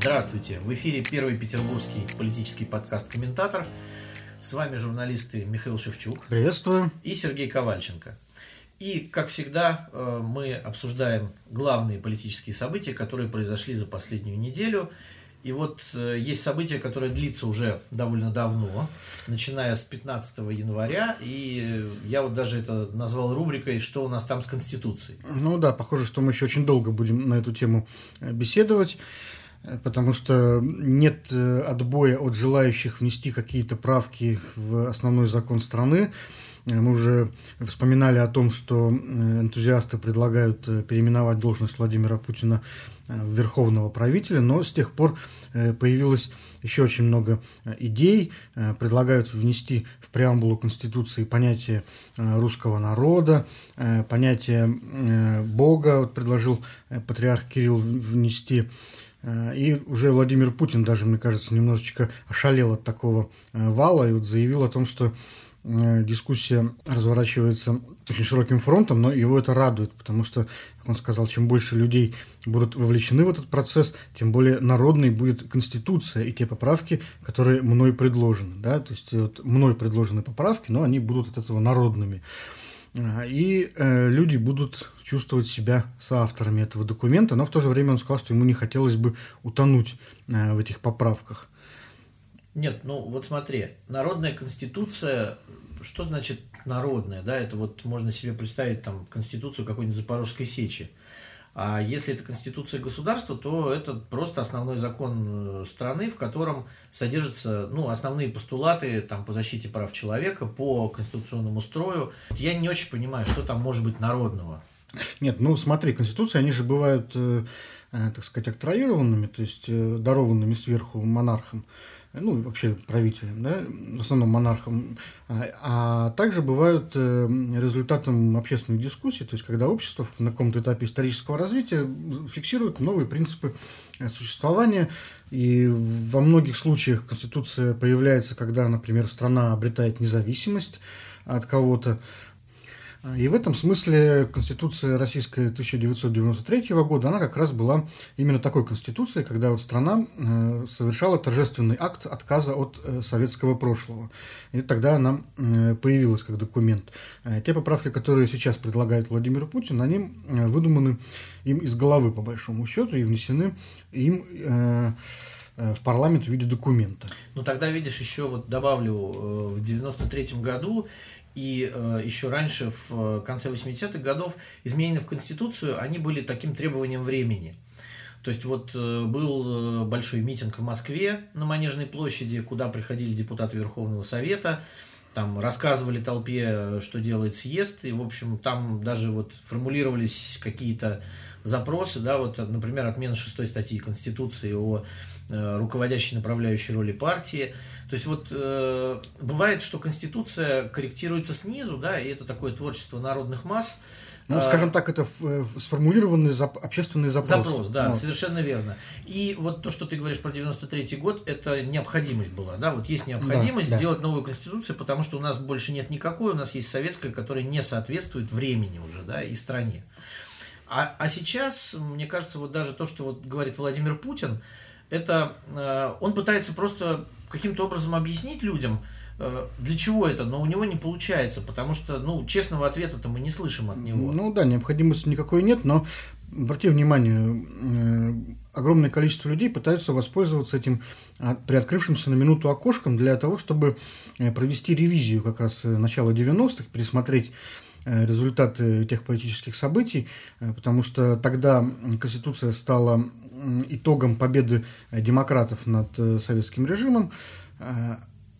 Здравствуйте! В эфире первый петербургский политический подкаст «Комментатор». С вами журналисты Михаил Шевчук. Приветствую. И Сергей Ковальченко. И, как всегда, э, мы обсуждаем главные политические события, которые произошли за последнюю неделю. И вот э, есть событие, которое длится уже довольно давно, начиная с 15 января, и я вот даже это назвал рубрикой «Что у нас там с Конституцией?». Ну да, похоже, что мы еще очень долго будем на эту тему э, беседовать потому что нет э, отбоя от желающих внести какие-то правки в основной закон страны. Э, мы уже вспоминали о том, что э, энтузиасты предлагают переименовать должность Владимира Путина в верховного правителя, но с тех пор появилось еще очень много идей. Предлагают внести в преамбулу Конституции понятие русского народа, понятие Бога. Вот предложил патриарх Кирилл внести и уже Владимир Путин даже, мне кажется, немножечко ошалел от такого э, вала и вот заявил о том, что э, дискуссия разворачивается очень широким фронтом, но его это радует, потому что, как он сказал, чем больше людей будут вовлечены в этот процесс, тем более народной будет Конституция и те поправки, которые мной предложены. Да? То есть вот мной предложены поправки, но они будут от этого народными. И э, люди будут чувствовать себя соавторами этого документа, но в то же время он сказал, что ему не хотелось бы утонуть э, в этих поправках. Нет, ну вот смотри, народная конституция, что значит народная, да, это вот можно себе представить там конституцию какой-нибудь Запорожской сечи. А если это конституция государства, то это просто основной закон э, страны, в котором содержатся ну, основные постулаты там, по защите прав человека, по конституционному строю. Я не очень понимаю, что там может быть народного. Нет, ну смотри, конституции, они же бывают, э, э, так сказать, октроированными, то есть э, дарованными сверху монархом ну, вообще правителем, да, в основном монархом, а, а также бывают э, результатом общественных дискуссий, то есть когда общество на каком-то этапе исторического развития фиксирует новые принципы э, существования, и во многих случаях Конституция появляется, когда, например, страна обретает независимость от кого-то, и в этом смысле Конституция Российская 1993 года, она как раз была именно такой Конституцией, когда вот страна э, совершала торжественный акт отказа от э, советского прошлого. И тогда она э, появилась как документ. Те поправки, которые сейчас предлагает Владимир Путин, они выдуманы им из головы, по большому счету, и внесены им в парламент в виде документа. Ну тогда, видишь, еще вот добавлю, в 93 году и э, еще раньше, в э, конце 80-х годов, изменения в Конституцию, они были таким требованием времени. То есть вот э, был э, большой митинг в Москве на Манежной площади, куда приходили депутаты Верховного Совета, там рассказывали толпе, что делает съезд, и, в общем, там даже вот формулировались какие-то запросы, да, вот, например, отмена шестой статьи Конституции о э, руководящей направляющей роли партии. То есть вот э, бывает, что Конституция корректируется снизу, да, и это такое творчество народных масс. Ну, а, скажем так, это э, сформулированный зап общественный запрос. Запрос, да, ну. совершенно верно. И вот то, что ты говоришь про 93-й год, это необходимость была, да, вот есть необходимость да, сделать да. новую конституцию, потому что у нас больше нет никакой, у нас есть советская, которая не соответствует времени уже, да, и стране. А, а сейчас, мне кажется, вот даже то, что вот говорит Владимир Путин, это э, он пытается просто каким-то образом объяснить людям, э, для чего это, но у него не получается, потому что, ну, честного ответа-то мы не слышим от него. Ну да, необходимости никакой нет, но обрати внимание, э, огромное количество людей пытаются воспользоваться этим а, приоткрывшимся на минуту окошком для того, чтобы э, провести ревизию как раз начала 90-х, пересмотреть результаты тех политических событий, э, потому что тогда Конституция стала итогом победы демократов над э, советским режимом,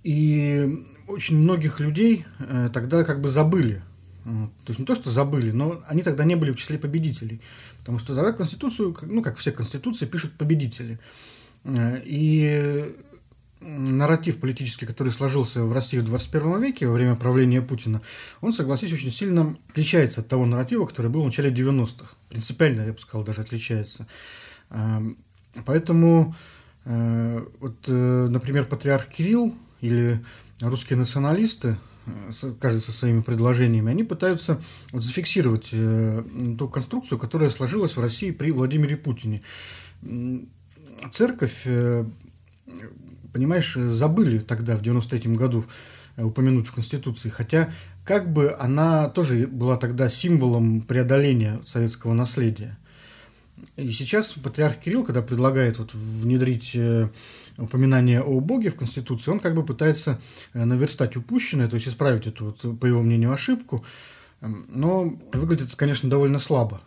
и очень многих людей тогда как бы забыли. То есть не то, что забыли, но они тогда не были в числе победителей. Потому что тогда Конституцию, ну, как все Конституции, пишут победители. И нарратив политический, который сложился в России в 21 веке во время правления Путина, он, согласись, очень сильно отличается от того нарратива, который был в начале 90-х. Принципиально, я бы сказал, даже отличается. Эм, поэтому, э, вот, э, например, патриарх Кирилл или русские националисты, э, кажется, своими предложениями, они пытаются вот зафиксировать ту конструкцию, которая сложилась в России при Владимире Путине церковь, понимаешь, забыли тогда, в 93 году, упомянуть в Конституции, хотя как бы она тоже была тогда символом преодоления советского наследия. И сейчас патриарх Кирилл, когда предлагает вот внедрить э, упоминание о Боге в Конституцию, он как бы пытается э, наверстать упущенное, то есть исправить эту, вот, по его мнению, ошибку, но выглядит это, конечно, довольно слабо.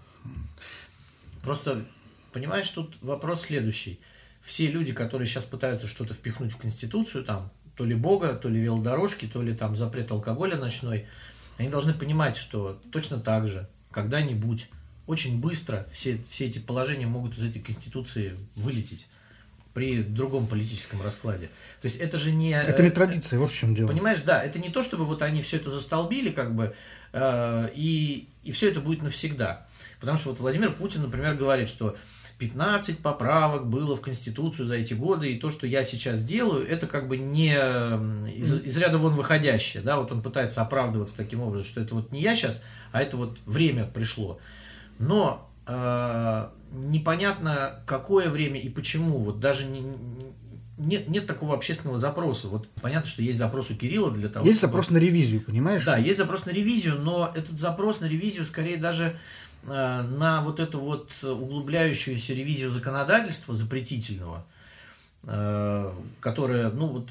Просто, понимаешь, тут вопрос следующий. Все люди, которые сейчас пытаются что-то впихнуть в Конституцию, там, то ли Бога, то ли велодорожки, то ли там запрет алкоголя ночной, они должны понимать, что точно так же когда-нибудь очень быстро все, все эти положения могут из этой Конституции вылететь при другом политическом раскладе. То есть это же не... Это не э, традиция, вот в чем дело. Понимаешь, да, это не то, чтобы вот они все это застолбили, как бы, э, и, и все это будет навсегда. Потому что вот Владимир Путин, например, говорит, что 15 поправок было в Конституцию за эти годы, и то, что я сейчас делаю, это как бы не из, из ряда вон выходящее, да, вот он пытается оправдываться таким образом, что это вот не я сейчас, а это вот время пришло. Но э, непонятно, какое время и почему. Вот даже не, нет, нет такого общественного запроса. Вот понятно, что есть запрос у Кирилла для того, Есть чтобы... запрос на ревизию, понимаешь? Да, есть запрос на ревизию, но этот запрос на ревизию скорее даже на вот эту вот углубляющуюся ревизию законодательства запретительного, э, которая, ну вот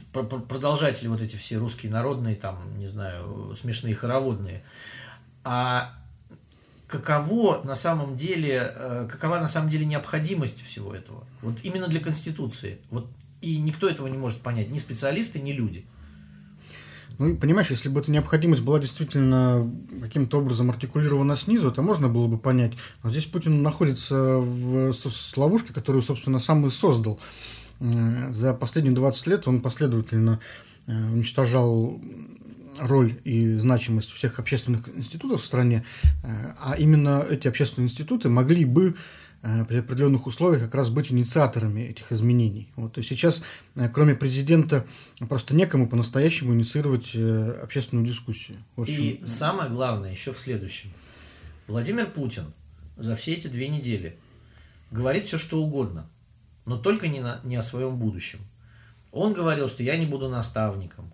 продолжатели вот эти все русские народные, там, не знаю, смешные хороводные. А каково на самом деле, э, какова на самом деле необходимость всего этого. Вот именно для Конституции. Вот и никто этого не может понять, ни специалисты, ни люди. Ну, понимаешь, если бы эта необходимость была действительно каким-то образом артикулирована снизу, это можно было бы понять. Но здесь Путин находится в, ловушке, которую, собственно, сам и создал. Э, за последние 20 лет он последовательно э, уничтожал роль и значимость всех общественных институтов в стране, э, а именно эти общественные институты могли бы при определенных условиях как раз быть инициаторами этих изменений. Вот, и сейчас, э, кроме президента, просто некому по-настоящему инициировать общественную дискуссию. Вот и чем... самое главное еще в следующем. Владимир Путин за все эти две недели говорит все, что угодно, но только не, на, не о своем будущем. Он говорил, что я не буду наставником,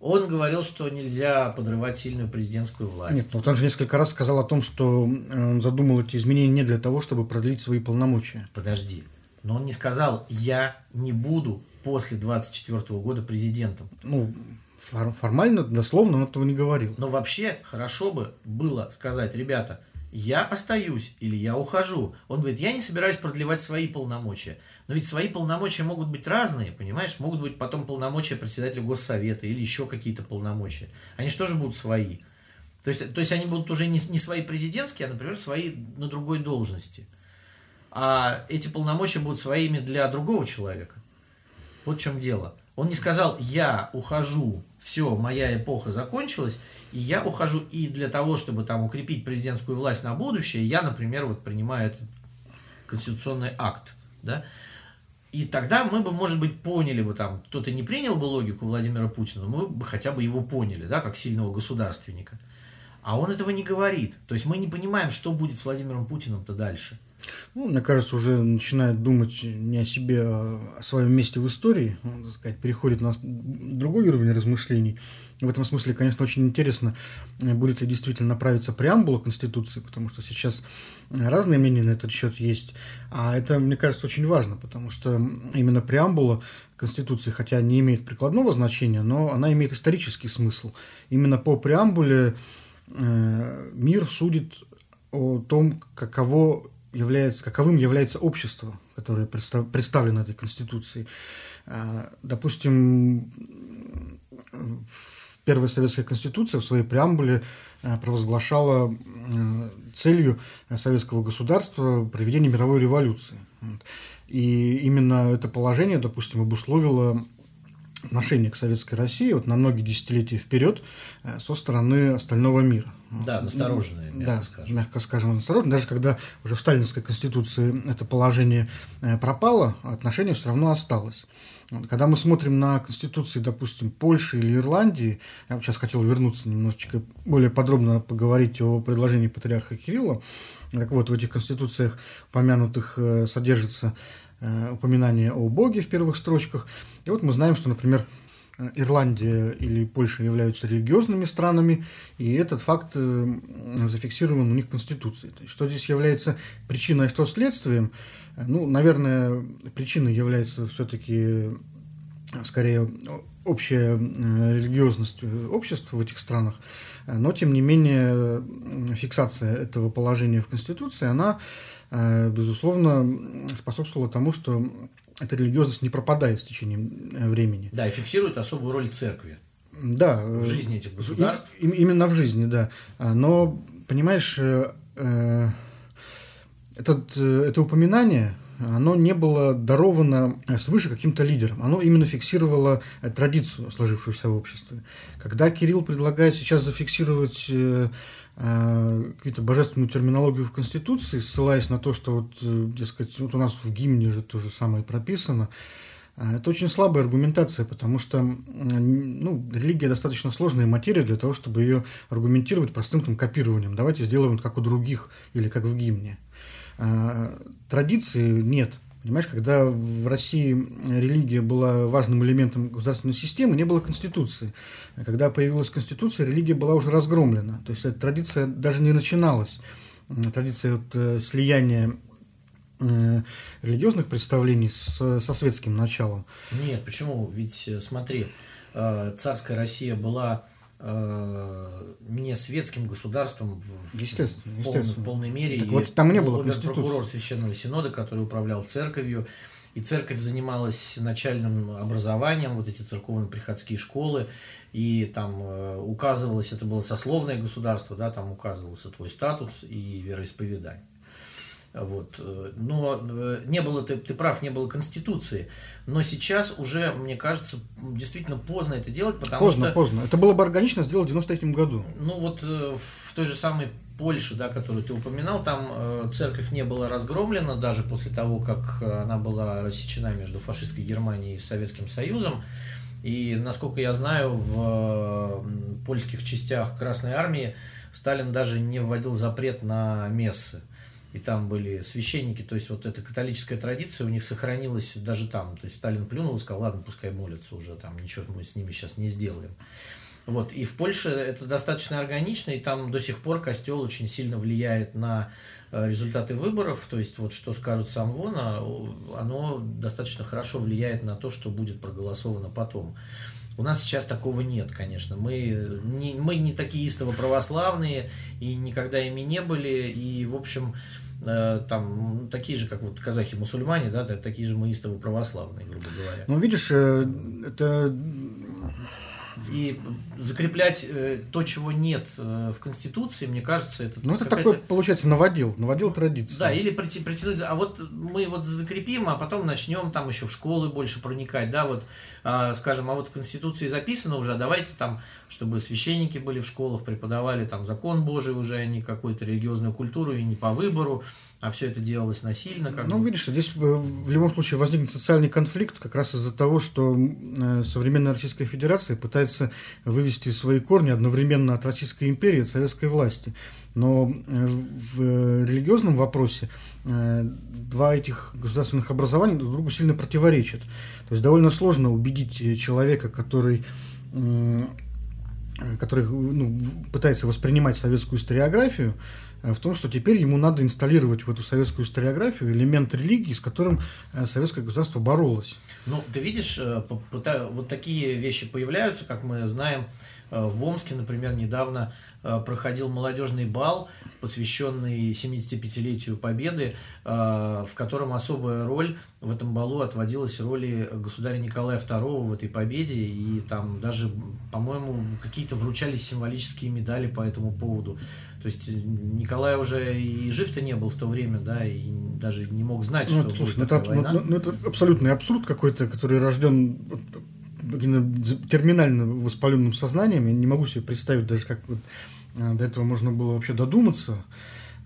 он говорил, что нельзя подрывать сильную президентскую власть. Нет, вот он же несколько раз сказал о том, что он задумал эти изменения не для того, чтобы продлить свои полномочия. Подожди. Но он не сказал, я не буду после 24 года президентом. Ну, формально, дословно он этого не говорил. Но вообще хорошо бы было сказать, ребята, я остаюсь или я ухожу. Он говорит, я не собираюсь продлевать свои полномочия. Но ведь свои полномочия могут быть разные, понимаешь? Могут быть потом полномочия председателя Госсовета или еще какие-то полномочия. Они же будут свои? То есть, то есть они будут уже не, не свои президентские, а, например, свои на другой должности. А эти полномочия будут своими для другого человека. Вот в чем дело. Он не сказал, я ухожу, все, моя эпоха закончилась, и я ухожу и для того, чтобы там укрепить президентскую власть на будущее, я, например, вот принимаю этот конституционный акт, да, и тогда мы бы, может быть, поняли бы там, кто-то не принял бы логику Владимира Путина, мы бы хотя бы его поняли, да, как сильного государственника. А он этого не говорит. То есть мы не понимаем, что будет с Владимиром Путиным-то дальше. Ну, мне кажется, уже начинает думать не о себе, а о своем месте в истории, он, так сказать, переходит на другой уровень размышлений. В этом смысле, конечно, очень интересно, будет ли действительно направиться преамбула Конституции, потому что сейчас разные мнения на этот счет есть. А это, мне кажется, очень важно, потому что именно преамбула Конституции, хотя не имеет прикладного значения, но она имеет исторический смысл. Именно по преамбуле э, мир судит о том, каково является, каковым является общество, которое представ, представлено этой Конституцией. А, допустим, первая советская конституция в своей преамбуле а, провозглашала целью советского государства проведение мировой революции. И именно это положение, допустим, обусловило отношение к Советской России вот на многие десятилетия вперед э, со стороны остального мира. Да, настороженные, мягко да, скажем. мягко скажем, настороженные. Даже когда уже в сталинской конституции это положение э, пропало, отношение все равно осталось. Когда мы смотрим на конституции, допустим, Польши или Ирландии, я сейчас хотел вернуться немножечко более подробно поговорить о предложении патриарха Кирилла. Так вот, в этих конституциях упомянутых э, содержится упоминание о Боге в первых строчках. И вот мы знаем, что, например, Ирландия или Польша являются религиозными странами, и этот факт зафиксирован у них в Конституции. То есть, что здесь является причиной, а что следствием? Ну, наверное, причиной является все-таки скорее общая религиозность общества в этих странах, но, тем не менее, фиксация этого положения в Конституции, она, безусловно, способствовала тому, что эта религиозность не пропадает с течением времени. Да, и фиксирует особую роль церкви. Да. В жизни этих государств. И, именно в жизни, да. Но, понимаешь, этот, это упоминание, оно не было даровано свыше каким-то лидером. Оно именно фиксировало традицию, сложившуюся в обществе. Когда Кирилл предлагает сейчас зафиксировать э, э, какую-то божественную терминологию в Конституции, ссылаясь на то, что вот, э, дескать, вот у нас в гимне же то же самое прописано, это очень слабая аргументация, потому что ну, религия достаточно сложная материя для того, чтобы ее аргументировать простым там, копированием. Давайте сделаем как у других или как в гимне. Традиции нет. Понимаешь, когда в России религия была важным элементом государственной системы, не было конституции. Когда появилась конституция, религия была уже разгромлена. То есть эта традиция даже не начиналась. Традиция вот, э, слияния э, религиозных представлений с, со светским началом. Нет, почему? Ведь э, смотри, царская Россия была не светским государством в, естественно, в, полной, естественно. в полной мере. Так вот там не было прокурор Священного Синода, который управлял церковью, и церковь занималась начальным образованием, вот эти церковно-приходские школы, и там э, указывалось, это было сословное государство, да, там указывался твой статус и вероисповедание. Вот. Э, но э, не было, ты, ты прав, не было конституции. Но сейчас уже, мне кажется, действительно поздно это делать, потому поздно, что... Поздно, Это было бы органично сделать в 93 году. Ну вот э, в той же самой Польше, да, которую ты упоминал, там церковь не была разгромлена даже после того, как она была рассечена между фашистской Германией и Советским Союзом. И, насколько я знаю, в польских частях Красной Армии Сталин даже не вводил запрет на мессы и там были священники, то есть вот эта католическая традиция у них сохранилась даже там. То есть Сталин плюнул и сказал, ладно, пускай молятся уже, там ничего мы с ними сейчас не сделаем. Вот. И в Польше это достаточно органично, и там до сих пор костел очень сильно влияет на э, результаты выборов, то есть вот что скажет сам Вона, оно достаточно хорошо влияет на то, что будет проголосовано потом. У нас сейчас такого нет, конечно. Мы не, мы не такие истово православные и никогда ими не были. И, в общем, там ну, такие же, как вот казахи-мусульмане, да, такие же маистовы православные, грубо говоря. Ну, видишь, э, это и закреплять э, то, чего нет э, в Конституции, мне кажется, это... Ну, это такой, получается, наводил, наводил традицию. Да, или прийти, притянуть, а вот мы вот закрепим, а потом начнем там еще в школы больше проникать, да, вот, э, скажем, а вот в Конституции записано уже, а давайте там, чтобы священники были в школах, преподавали там закон Божий уже, а не какую-то религиозную культуру, и не по выбору, а все это делалось насильно. Как ну, бы. видишь, здесь э, в любом случае возникнет социальный конфликт как раз из-за того, что э, современная Российская Федерация пытается вывести свои корни одновременно от Российской империи и от советской власти. Но э, в религиозном вопросе два этих государственных образования друг другу сильно противоречат. То есть довольно сложно убедить человека, который который ну, пытается воспринимать советскую историографию, в том, что теперь ему надо инсталлировать в эту советскую историографию элемент религии, с которым э, советское государство боролось. Ну, ты видишь, э, вот такие вещи появляются, как мы знаем, в Омске, например, недавно проходил молодежный бал, посвященный 75-летию Победы, в котором особая роль в этом балу отводилась роли государя Николая II в этой победе, и там даже, по-моему, какие-то вручались символические медали по этому поводу. То есть Николай уже и жив-то не был в то время, да, и даже не мог знать, ну, что это, слушай, будет ну, это, война. Ну, ну, это абсолютный абсурд какой-то, который рожден терминально воспаленным сознанием. Я не могу себе представить даже, как вот а, до этого можно было вообще додуматься.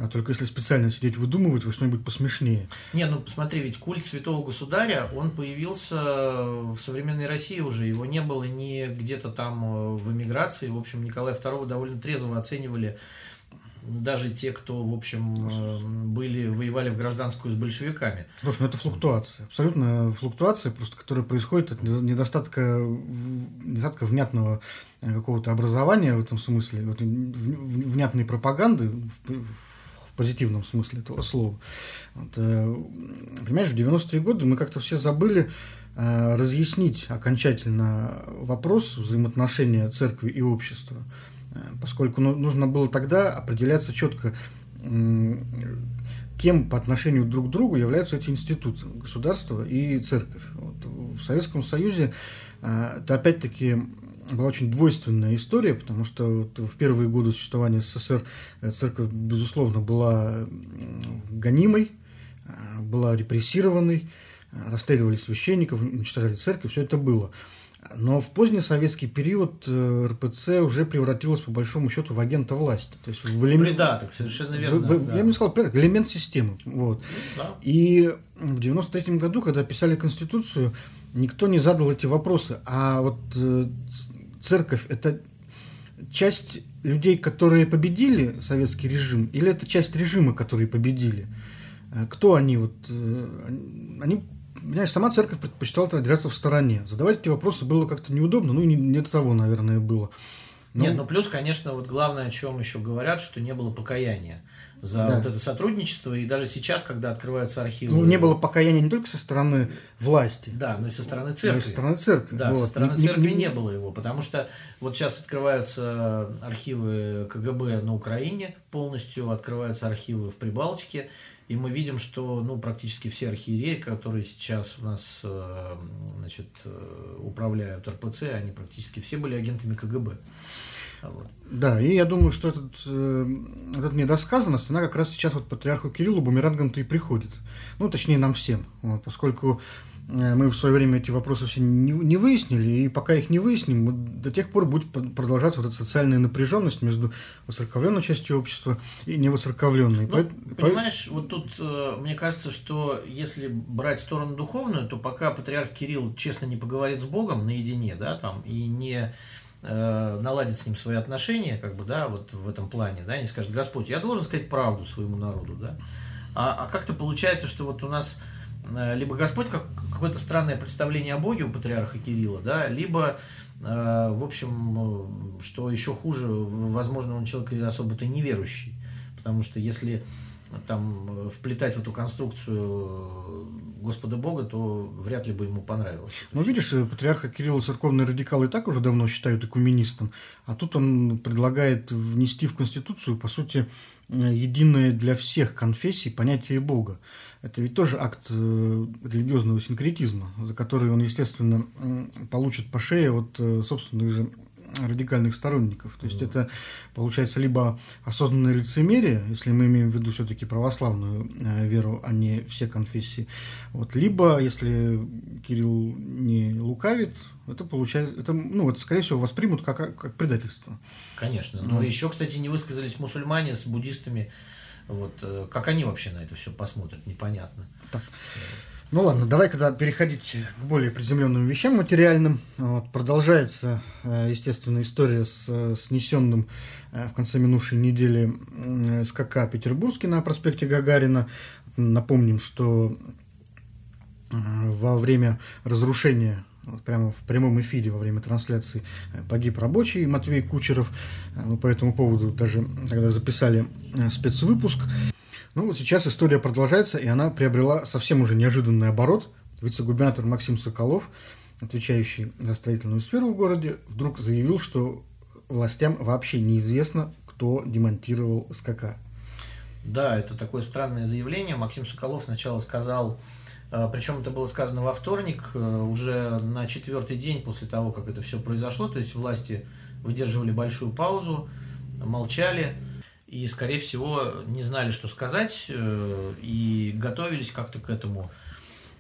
А только если специально сидеть выдумывать, вы что-нибудь посмешнее. Не, ну смотри, ведь культ святого государя, он появился в современной России уже. Его не было ни где-то там э, в эмиграции. В общем, Николая II довольно трезво оценивали даже те, кто, в общем, э, были, воевали в гражданскую с большевиками. Слушай, ну это флуктуация. Абсолютно флуктуация, просто которая происходит от недостатка, недостатка внятного э, какого-то образования в этом смысле, вот, внятной пропаганды в, в позитивном смысле этого слова. Вот, э, понимаешь, в 90-е годы мы как-то все забыли разъяснить окончательно вопрос взаимоотношения церкви и общества. Э, поскольку ну, нужно было тогда определяться четко, кем по отношению друг к другу являются эти институты, государство и церковь. Вот. В Советском Союзе э, это опять-таки была очень двойственная история, потому что вот в первые годы существования СССР э, церковь, безусловно, была гонимой, была репрессированной, расстреливали священников, уничтожали церковь, все это было. Но в поздний советский период э, РПЦ уже превратилась, по большому счету, в агента власти. То есть в элемент... Придаток, совершенно верно. В, в, да. Я бы не сказал придаток, элемент системы. Вот. Да. И в 93 году, когда писали Конституцию, никто не задал эти вопросы. А вот э, церковь – это часть людей, которые победили советский режим, или это часть режима, которые победили? Э, кто они? Вот, они Понимаешь, сама церковь предпочитала держаться в стороне. Задавать эти вопросы было как-то неудобно, ну и не, не до того, наверное, было. Но... Нет, ну плюс, конечно, вот главное, о чем еще говорят, что не было покаяния за да. вот это сотрудничество. И даже сейчас, когда открываются архивы... Ну, не было покаяния не только со стороны власти. Да, но и со стороны церкви. Но и со стороны церкви. Да, вот. со стороны не, церкви не, не было его. Потому что вот сейчас открываются архивы КГБ на Украине полностью, открываются архивы в Прибалтике. И мы видим, что ну, практически все архиереи, которые сейчас у нас э, значит, э, управляют РПЦ, они практически все были агентами КГБ. Да, и я думаю, что этот, э, этот недосказанность, она как раз сейчас вот патриарху Кириллу бумерангом-то и приходит. Ну, точнее, нам всем. Вот, поскольку мы в свое время эти вопросы все не, не выяснили, и пока их не выясним, до тех пор будет продолжаться вот эта социальная напряженность между воцерковленной частью общества и невоцерковленной. Ну, понимаешь, вот тут э, мне кажется, что если брать сторону духовную, то пока патриарх Кирилл честно не поговорит с Богом наедине, да, там, и не э, наладит с ним свои отношения, как бы, да, вот в этом плане, да, не скажет, Господь, я должен сказать правду своему народу, да, а, а как-то получается, что вот у нас Э, либо Господь как какое-то странное представление о Боге у патриарха Кирилла, да, либо, э, в общем, э, что еще хуже, возможно, он человек особо-то неверующий, потому что если там вплетать в эту конструкцию Господа Бога, то вряд ли бы ему понравилось. Ну, видишь, патриарха Кирилла церковные радикалы и так уже давно считают экуменистом, а тут он предлагает внести в Конституцию, по сути, единое для всех конфессий понятие Бога это ведь тоже акт э, религиозного синкретизма, за который он, естественно, получит по шее от э, собственных же радикальных сторонников. То есть это получается либо осознанное лицемерие, если мы имеем в виду все-таки православную э, веру, а не все конфессии. Вот, либо, если Кирилл не лукавит, это получается, это, ну, вот, скорее всего, воспримут как, как предательство. Конечно. Но ну. еще, кстати, не высказались мусульмане с буддистами вот, э, как они вообще на это все посмотрят, непонятно. Так. Ну ладно, давай когда переходить к более приземленным вещам материальным. Вот, продолжается, э, естественно, история с снесенным э, в конце минувшей недели СКК Петербургский на проспекте Гагарина. Напомним, что во время разрушения прямо в прямом эфире во время трансляции э, погиб рабочий Матвей Кучеров. Э, мы по этому поводу даже тогда записали э, спецвыпуск. Ну вот сейчас история продолжается, и она приобрела совсем уже неожиданный оборот. Вице-губернатор Максим Соколов, отвечающий за строительную сферу в городе, вдруг заявил, что властям вообще неизвестно, кто демонтировал СКК. Да, это такое странное заявление. Максим Соколов сначала сказал, а, Причем это было сказано во вторник, э, уже на четвертый день после того, как это все произошло. То есть власти выдерживали большую паузу, молчали и, скорее всего, не знали, что сказать, э, и готовились как-то к этому.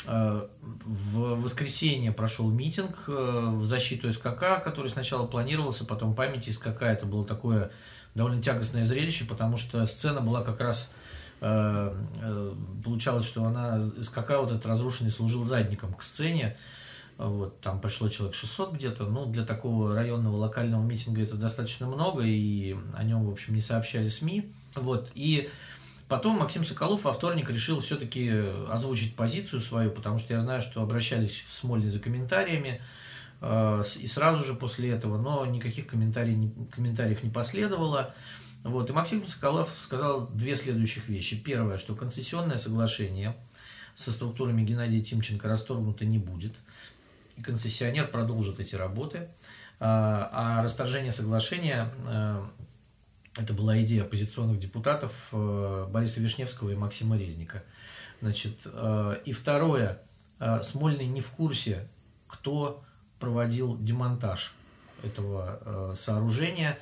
Э, в воскресенье прошел митинг в защиту СКК, который сначала планировался, потом памяти СКК. Это было такое довольно тягостное зрелище, потому что сцена была как раз Э, э, получалось, что она СКК вот этот разрушенный служил задником к сцене. Вот, там пришло человек 600 где-то. Ну, для такого районного локального митинга это достаточно много, и о нем, в общем, не сообщали СМИ. Вот, и потом Максим Соколов во вторник решил все-таки озвучить позицию свою, потому что я знаю, что обращались в Смольный за комментариями, э, и сразу же после этого, но никаких комментариев, комментариев не последовало. Вот, и Максим Соколов сказал две следующих вещи. Первое, что концессионное соглашение со структурами Геннадия Тимченко расторгнуто не будет концессионер продолжит эти работы. А, а расторжение соглашения э, это была идея оппозиционных депутатов э, Бориса Вишневского и Максима Резника. Значит, э, и второе, Смольный не в курсе, кто проводил демонтаж этого сооружения.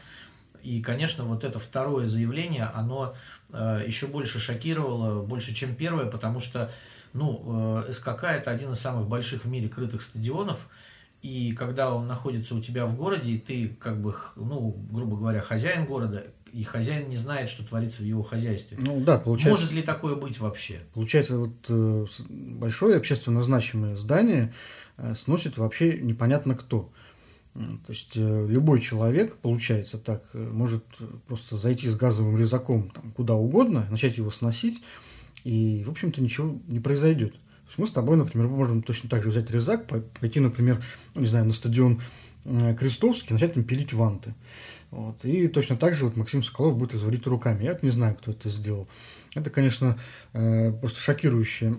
И, конечно, вот это второе заявление, оно еще больше шокировало, больше, чем первое, потому что ну, э, СКК это один из самых больших в мире крытых стадионов, и когда он находится у тебя в городе, и ты, как бы, ну, грубо говоря, хозяин города, и хозяин не знает, что творится в его хозяйстве. Ну да, получается. Может ли такое быть вообще? Получается, вот э, большое общественно значимое здание э, сносит вообще непонятно кто. То есть любой человек, получается так, может просто зайти с газовым резаком там, куда угодно, начать его сносить, и, в общем-то, ничего не произойдет. То есть мы с тобой, например, можем точно так же взять резак, пойти, например, ну, не знаю, на стадион Крестовский, начать там пилить ванты. Вот. И точно так же вот Максим Соколов будет изводить руками. Я не знаю, кто это сделал. Это, конечно, э, просто шокирующее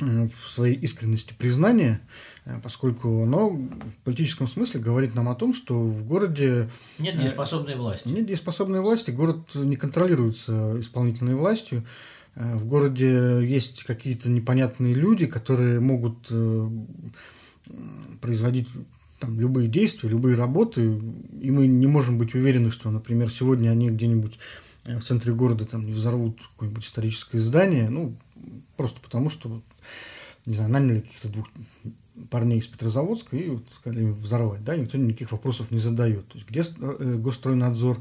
в своей искренности признание, э, поскольку оно в политическом смысле говорит нам о том, что в городе... Нет дееспособной власти. Нет дееспособной власти, город не контролируется исполнительной властью, Э, в городе есть какие-то непонятные люди, которые могут э, производить там, любые действия, любые работы, и мы не можем быть уверены, что, например, сегодня они где-нибудь э, в центре города там не взорвут какое-нибудь историческое здание, ну, просто потому что, не знаю, наняли каких-то двух парней из Петрозаводска и вот взорвать, да, никто никаких вопросов не задает. То есть где Госстройнадзор,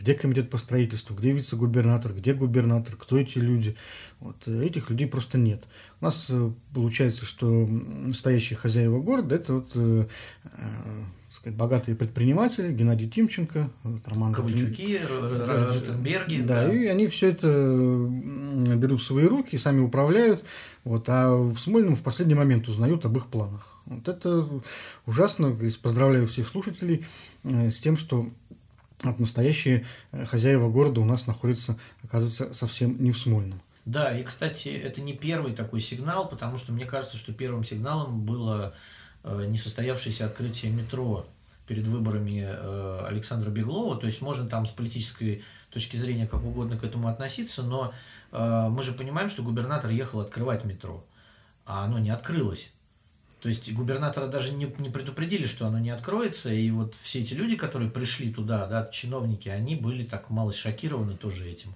где комитет по строительству, где вице-губернатор, где губернатор, кто эти люди. Вот, э, этих людей просто нет. У нас э, получается, что настоящие хозяева города – это вот, э, сказать, богатые предприниматели, Геннадий Тимченко, вот, Роман Ковальчуки, Ротенберги. Да, да, и они все это берут в свои руки, сами управляют, вот, а в Смольном в последний момент узнают об их планах. Вот это ужасно. Поздравляю всех слушателей с тем, что от настоящие э, хозяева города у нас находятся, оказывается, совсем не в Смольном. Да, и, кстати, это не первый такой сигнал, потому что мне кажется, что первым сигналом было э, несостоявшееся открытие метро перед выборами э, Александра Беглова. То есть можно там с политической точки зрения как угодно к этому относиться, но мы же понимаем, что губернатор ехал открывать метро, а оно не открылось. То есть губернатора даже не, не предупредили, что оно не откроется, и вот все эти люди, которые пришли туда, да, чиновники, они были так мало шокированы тоже этим.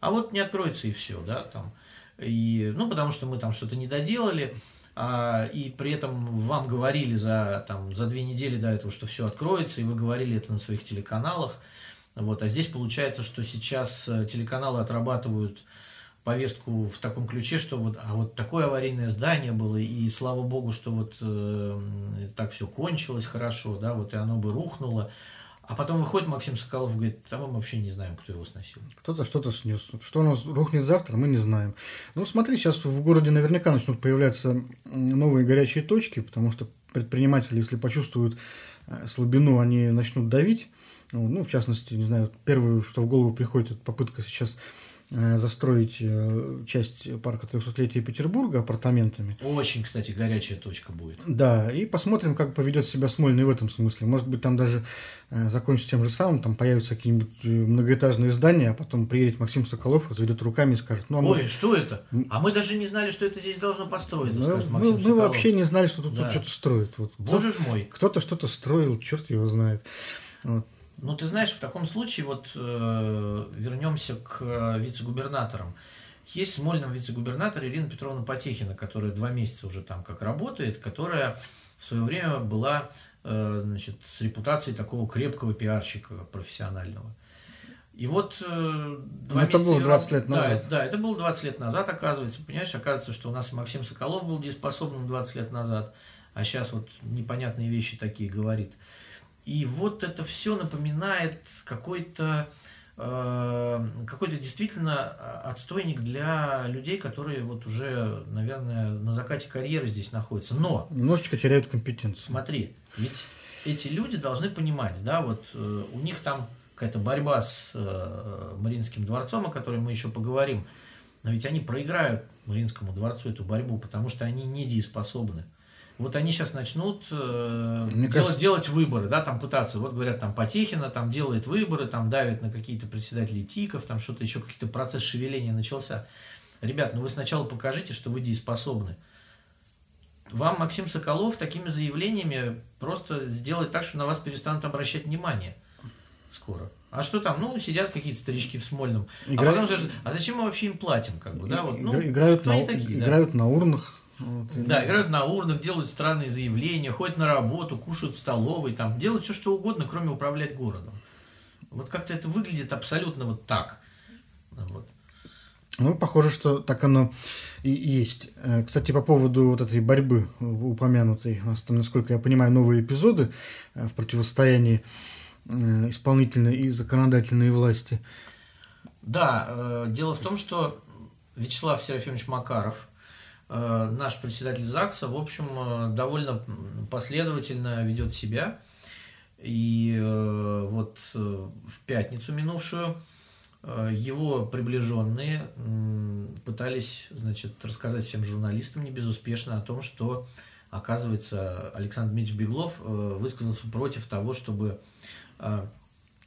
А вот не откроется и все, да, там. И, ну, потому что мы там что-то не доделали, а, и при этом вам говорили за, там, за две недели до этого, что все откроется, и вы говорили это на своих телеканалах. Вот, а здесь получается, что сейчас э, телеканалы отрабатывают повестку в таком ключе, что вот, а вот такое аварийное здание было, и слава богу, что вот э, так все кончилось хорошо, да, вот и оно бы рухнуло. А потом выходит Максим Соколов и говорит, там мы вообще не знаем, кто его сносил. Кто-то что-то снес. Что у нас рухнет завтра, мы не знаем. Ну, смотри, сейчас в городе наверняка начнут появляться новые горячие точки, потому что предприниматели, если почувствуют э, слабину, они начнут давить. Ну, в частности, не знаю, первое, что в голову приходит, это попытка сейчас застроить э, часть парка 300-летия Петербурга апартаментами. Очень, кстати, горячая точка будет. Да, и посмотрим, как поведет себя Смольный в этом смысле. Может быть, там даже э, закончится тем же самым, там появятся какие-нибудь многоэтажные здания, а потом приедет Максим Соколов, заведет руками и скажет, ну, а мы... Ой, что это? А мы даже не знали, что это здесь должно построиться, ну, скажет Максим мы, мы вообще не знали, что тут, да. что-то строят. Вот. Боже ж мой. Кто-то что-то строил, черт его знает. Вот. Ну, ты знаешь, в таком случае вот э, вернемся к э, вице-губернаторам. Есть в Смольном вице-губернатор Ирина Петровна Потехина, которая два месяца уже там как работает, которая в свое время была э, значит, с репутацией такого крепкого пиарщика профессионального. И вот э, два это месяца... было 20 лет назад. Да, да, это было 20 лет назад, оказывается. Понимаешь, оказывается, что у нас Максим Соколов был дееспособным 20 лет назад, а сейчас вот непонятные вещи такие говорит. И вот это все напоминает какой-то э, какой-то действительно отстойник для людей, которые вот уже, наверное, на закате карьеры здесь находятся. Но немножечко теряют компетенцию. Смотри, ведь эти люди должны понимать, да, вот э, у них там какая-то борьба с э, Мариинским дворцом, о которой мы еще поговорим, но ведь они проиграют Мариинскому дворцу эту борьбу, потому что они недееспособны. Вот они сейчас начнут э, делать, кажется... делать выборы, да, там пытаться, вот говорят, там Потехина там делает выборы, там давит на какие-то председателей ТИКов, там что-то еще, какие-то процесс шевеления начался. Ребят, ну вы сначала покажите, что вы дееспособны. Вам Максим Соколов такими заявлениями просто сделает так, что на вас перестанут обращать внимание скоро. А что там? Ну, сидят какие-то старички в Смольном. Игра... А потом скажут, а зачем мы вообще им платим? Как бы, да? вот, ну, играют, на, такие, играют да? на урнах. Вот, да, играют на урнах, делают странные заявления, ходят на работу, кушают в столовой, там, делают все, что угодно, кроме управлять городом. Вот как-то это выглядит абсолютно вот так. Вот. Ну, похоже, что так оно и есть. Э, кстати, по поводу вот этой борьбы упомянутой, у нас там, насколько я понимаю, новые эпизоды э, в противостоянии Э, исполнительной и законодательной власти. Да, дело в том, что Вячеслав Серафимович Макаров, наш председатель ЗАГСа, в общем, довольно последовательно ведет себя. И вот в пятницу минувшую его приближенные пытались значит, рассказать всем журналистам не безуспешно о том, что, оказывается, Александр Дмитриевич Беглов высказался против того, чтобы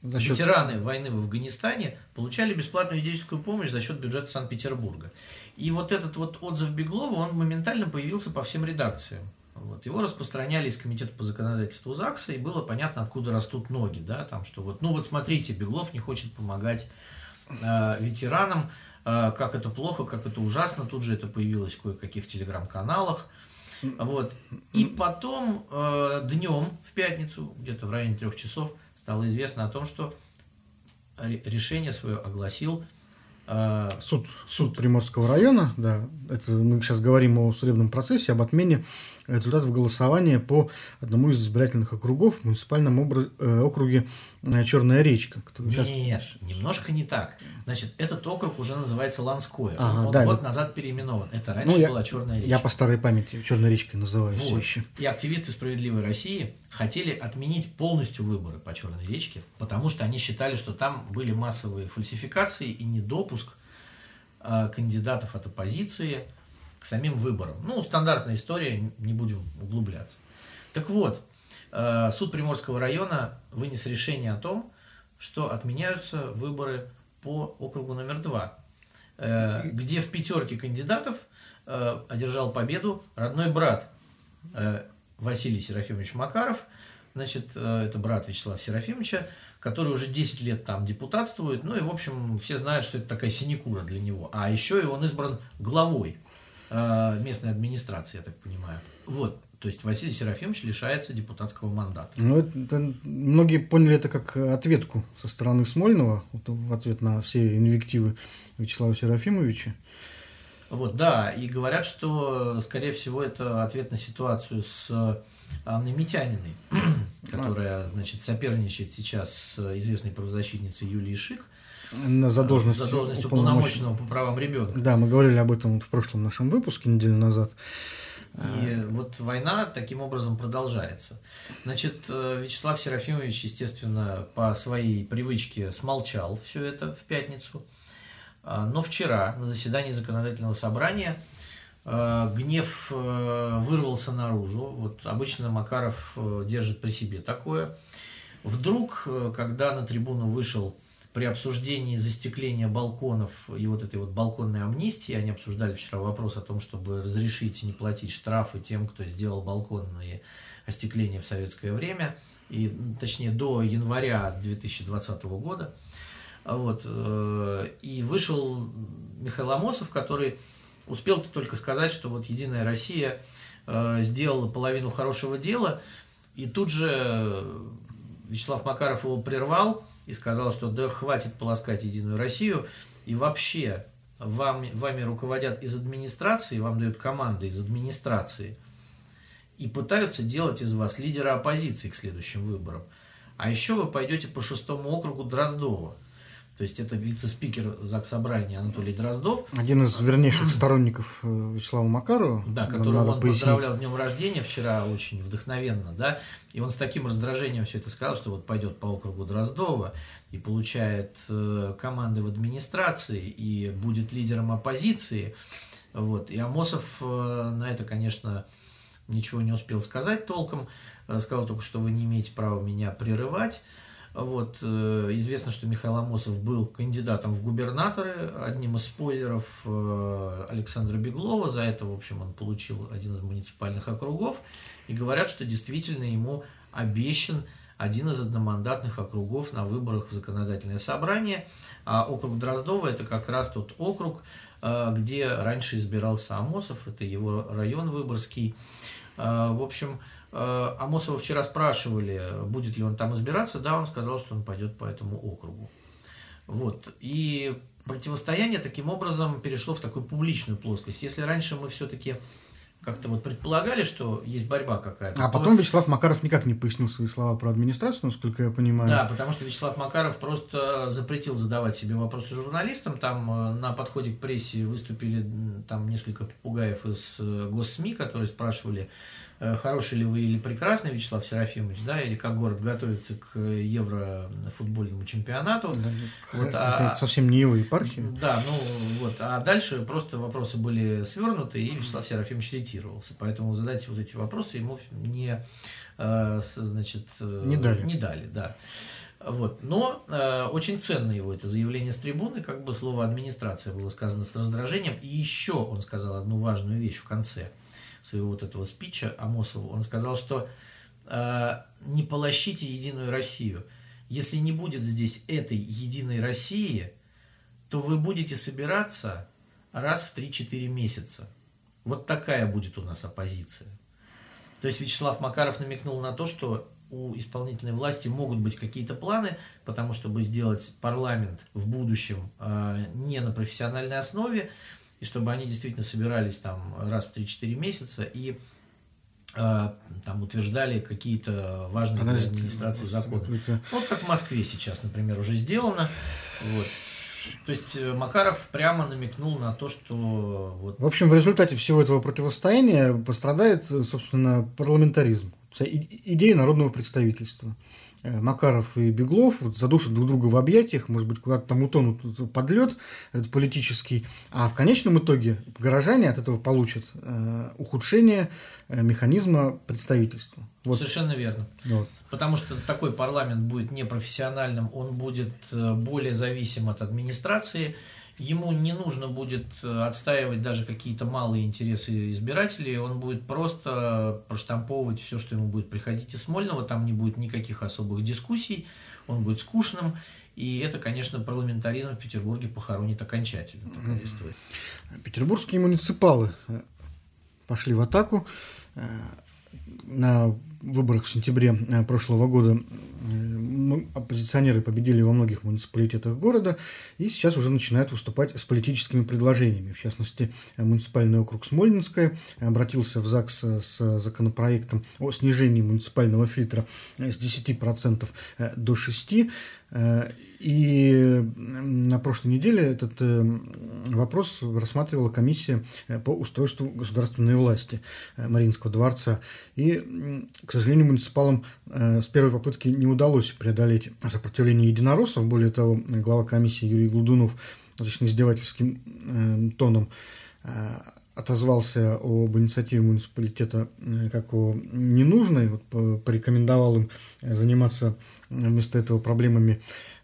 за счет... ветераны войны в Афганистане получали бесплатную юридическую помощь за счет бюджета Санкт-Петербурга. И вот этот вот отзыв Беглова, он моментально появился по всем редакциям. Вот. Его распространяли из Комитета по законодательству ЗАГСа, и было понятно, откуда растут ноги. Да, там, что вот, ну вот смотрите, Беглов не хочет помогать э, ветеранам, э, как это плохо, как это ужасно. Тут же это появилось в кое-каких телеграм-каналах. Вот. И потом э, днем в пятницу, где-то в районе трех часов, стало известно о том, что решение свое огласил суд, суд Приморского района, да, это мы сейчас говорим о судебном процессе, об отмене результатов голосования по одному из избирательных округов в муниципальном образ, э, округе э, Черная речка. Сейчас... Нет, немножко не так. Значит, этот округ уже называется Ланское. Ага, Он да, год назад переименован. Это раньше ну, была Черная речка. Я по старой памяти Черной речкой называю вот. все еще. И активисты Справедливой России хотели отменить полностью выборы по Черной речке, потому что они считали, что там были массовые фальсификации и недопуск э, кандидатов от оппозиции самим выборам. Ну, стандартная история, не будем углубляться. Так вот, э, суд Приморского района вынес решение о том, что отменяются выборы по округу номер два, э, где в пятерке кандидатов э, одержал победу родной брат Василий Серафимович Макаров, значит, это брат Вячеслава Серафимовича, который уже 10 лет там депутатствует, ну и, в общем, все знают, что это такая синекура для него. А еще и он избран главой местной администрации, я так понимаю. Вот, то есть Василий Серафимович лишается депутатского мандата. Ну, это, многие поняли это как ответку со стороны Смольного, в ответ на все инвективы Вячеслава Серафимовича. Вот, да, и говорят, что, скорее всего, это ответ на ситуацию с Анной Митяниной, которая, значит, соперничает сейчас с известной правозащитницей Юлией Шик. На задолженность, за должность уполномоченного по правам ребенка. Да, мы говорили об этом в прошлом нашем выпуске неделю назад. И а... вот война таким образом продолжается. Значит, э, Вячеслав Серафимович, естественно, по своей привычке смолчал все это в пятницу. А, но вчера на заседании законодательного собрания а, гнев э, вырвался наружу. Вот обычно Макаров э, держит при себе такое. Вдруг, э, когда на трибуну вышел при обсуждении застекления балконов и вот этой вот балконной амнистии, они обсуждали вчера вопрос о том, чтобы разрешить не платить штрафы тем, кто сделал балконные остекления в советское время, и, точнее, до января 2020 года. Вот. Э, и вышел Михаил Амосов, который успел только сказать, что вот «Единая Россия» э, сделала половину хорошего дела, и тут же Вячеслав Макаров его прервал и сказал, что да хватит полоскать «Единую Россию», и вообще вам, вами руководят из администрации, вам дают команды из администрации, и пытаются делать из вас лидера оппозиции к следующим выборам. А еще вы пойдете по шестому округу Дроздова – то есть это вице-спикер ЗАГС Собрания Анатолий Дроздов. Один из вернейших сторонников э, Вячеслава Макарова. Да, которого он пояснить. поздравлял с днем рождения вчера очень вдохновенно, да. И он с таким раздражением все это сказал, что вот пойдет по округу Дроздова и получает э, команды в администрации и будет лидером оппозиции. Вот. И Амосов э, на это, конечно, ничего не успел сказать толком. Сказал только, что вы не имеете права меня прерывать. Вот, э, известно, что Михаил Амосов был кандидатом в губернаторы, одним из спойлеров э, Александра Беглова. За это, в общем, он получил один из муниципальных округов. И говорят, что действительно ему обещан один из одномандатных округов на выборах в законодательное собрание. А округ Дроздова – это как раз тот округ, э, где раньше избирался Амосов, это его район Выборгский. В общем, Амосова вчера спрашивали, будет ли он там избираться. Да, он сказал, что он пойдет по этому округу. Вот. И противостояние таким образом перешло в такую публичную плоскость. Если раньше мы все-таки как-то вот предполагали, что есть борьба какая-то. А потом Вячеслав Макаров никак не пояснил свои слова про администрацию, насколько я понимаю. Да, потому что Вячеслав Макаров просто запретил задавать себе вопросы журналистам. Там э, на подходе к прессе выступили там несколько попугаев из э, госсми, которые спрашивали, Э, хороший ли вы или прекрасный Вячеслав Серафимович, да, или как город готовится к еврофутбольному чемпионату. Да, вот, а, совсем не его епархия. Да, ну вот, а дальше просто вопросы были свернуты, и Вячеслав Серафимович ретировался, поэтому задать вот эти вопросы ему не, э, значит, э, не дали. Не дали, да. Вот. Но э, очень ценно его это заявление с трибуны, как бы слово администрация было сказано с раздражением. И еще он сказал одну важную вещь в конце – своего вот этого спича Амосову, он сказал, что э, не полощите Единую Россию. Если не будет здесь этой Единой России, то вы будете собираться раз в 3-4 месяца. Вот такая будет у нас оппозиция. То есть Вячеслав Макаров намекнул на то, что у исполнительной власти могут быть какие-то планы, потому чтобы сделать парламент в будущем э, не на профессиональной основе, и чтобы они действительно собирались там раз в 3-4 месяца и э, там утверждали какие-то важные Подожди, администрации законы. Вот как в Москве сейчас, например, уже сделано. Вот. То есть э, Макаров прямо намекнул на то, что вот. В общем, в результате всего этого противостояния пострадает, собственно, парламентаризм, идея народного представительства. Э, Макаров и Беглов вот, задушат друг друга в объятиях, может быть, куда-то там утонут под лед, этот политический, а в конечном итоге горожане от этого получат э, ухудшение э, механизма представительства. Вот. Совершенно верно. Вот. Потому что такой парламент будет непрофессиональным, он будет э, более зависим от администрации, ему не нужно будет э, отстаивать даже какие-то малые интересы избирателей, он будет просто проштамповывать все, что ему будет приходить из Смольного, там не будет никаких особых дискуссий, он будет скучным, и это, конечно, парламентаризм в Петербурге похоронит окончательно. Такая история. Петербургские муниципалы э, пошли в атаку. Э, на выборах в сентябре прошлого года оппозиционеры победили во многих муниципалитетах города и сейчас уже начинают выступать с политическими предложениями. В частности, муниципальный округ Смольнинская обратился в ЗАГС с законопроектом о снижении муниципального фильтра с 10% до 6%. И на прошлой неделе этот э, вопрос рассматривала комиссия э, по устройству государственной власти э, Мариинского дворца. И, к сожалению, муниципалам с первой попытки не удалось преодолеть сопротивление единороссов. Более того, глава комиссии Юрий Глудунов достаточно издевательским тоном отозвался об инициативе муниципалитета как о ненужной, вот, порекомендовал им заниматься вместо этого проблемами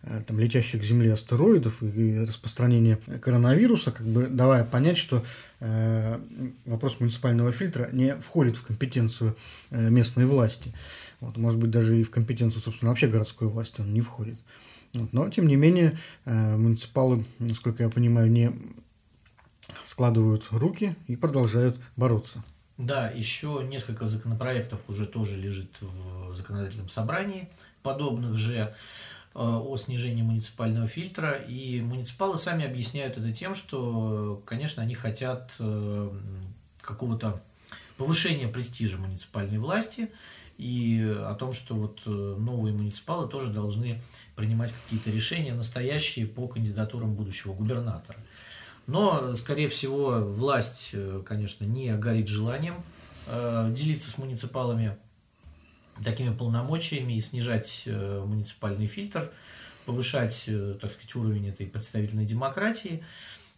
Э, там, летящих к Земле астероидов и распространения коронавируса, как бы давая понять, что э, вопрос муниципального фильтра не входит в компетенцию э, местной власти. Вот, может быть, даже и в компетенцию, собственно, вообще городской власти он не входит. Вот, но, тем не менее, э, муниципалы, насколько я понимаю, не складывают руки и продолжают бороться. Да, еще несколько законопроектов уже тоже лежит в законодательном собрании, подобных же. Э, о снижении муниципального фильтра, и муниципалы сами объясняют это тем, что, конечно, они хотят э, какого-то повышение престижа муниципальной власти и о том, что вот э, новые муниципалы тоже должны принимать какие-то решения настоящие по кандидатурам будущего губернатора. Но, скорее всего, власть, э, конечно, не горит желанием э, делиться с муниципалами такими полномочиями и снижать муниципальный фильтр, повышать, так сказать, уровень этой представительной демократии.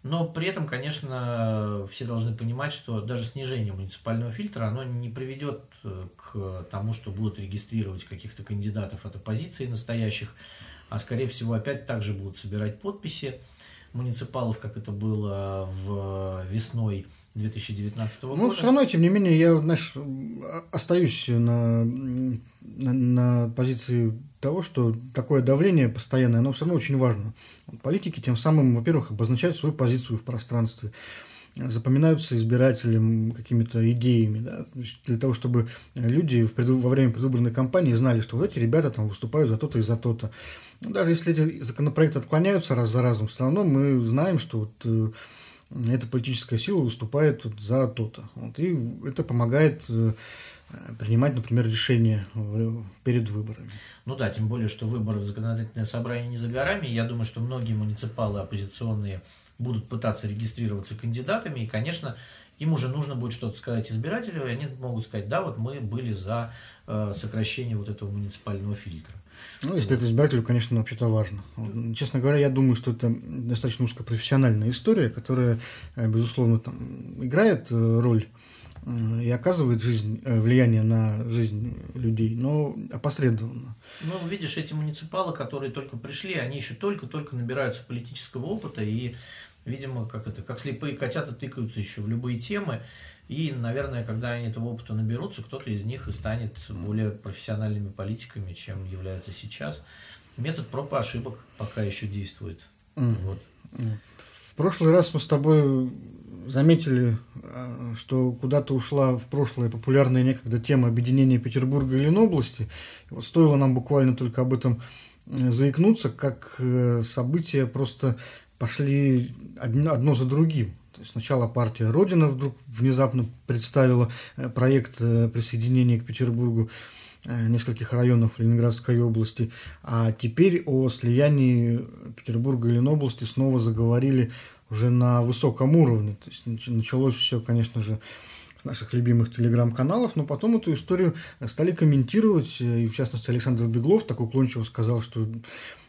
Но при этом, конечно, все должны понимать, что даже снижение муниципального фильтра, оно не приведет э, к тому, что будут регистрировать каких-то кандидатов от оппозиции настоящих, а скорее всего опять также будут собирать подписи муниципалов, как это было в весной 2019 года. Ну, все равно, тем не менее, я, знаешь, остаюсь на, на, на позиции того, что такое давление постоянное, оно все равно очень важно. Политики тем самым, во-первых, обозначают свою позицию в пространстве, запоминаются избирателям какими-то идеями, да, для того, чтобы люди в преду... во время предвыборной кампании знали, что вот эти ребята там выступают за то-то и за то-то. Ну, даже если эти законопроекты отклоняются раз за разом, все равно мы знаем, что вот э, эта политическая сила выступает вот за то-то. Вот, и это помогает э, принимать, например, решения перед выборами. Ну да, тем более, что выборы в законодательное собрание не за горами. Я думаю, что многие муниципалы оппозиционные будут пытаться регистрироваться кандидатами, и, конечно, им уже нужно будет что-то сказать избирателю, и они могут сказать, да, вот мы были за э, сокращение вот этого муниципального фильтра. Ну, если вот. это избирателю, конечно, вообще-то важно. Честно говоря, я думаю, что это достаточно узкопрофессиональная история, которая, э, безусловно, там, играет э, роль и оказывает жизнь, э, влияние на жизнь людей, но опосредованно. Ну, видишь, эти муниципалы, которые только пришли, они еще только-только набираются политического опыта и, видимо, как это, как слепые котята тыкаются еще в любые темы. И, наверное, когда они этого опыта наберутся, кто-то из них и станет более профессиональными политиками, чем является сейчас. Метод проб и ошибок пока еще действует. Mm. Вот. В прошлый раз мы с тобой заметили, а, что куда-то ушла в прошлое популярная некогда тема объединения Петербурга и Ленобласти. вот стоило нам буквально только об этом э, заикнуться, как э, события просто пошли одно за другим. То есть сначала партия Родина вдруг внезапно представила э, проект присоединения к Петербургу нескольких районов Ленинградской области, а теперь о слиянии Петербурга и Ленобласти снова заговорили уже на высоком уровне. То есть началось все, конечно же, с наших любимых телеграм-каналов, но потом эту историю стали комментировать, э, и в частности Александр Беглов так уклончиво сказал, что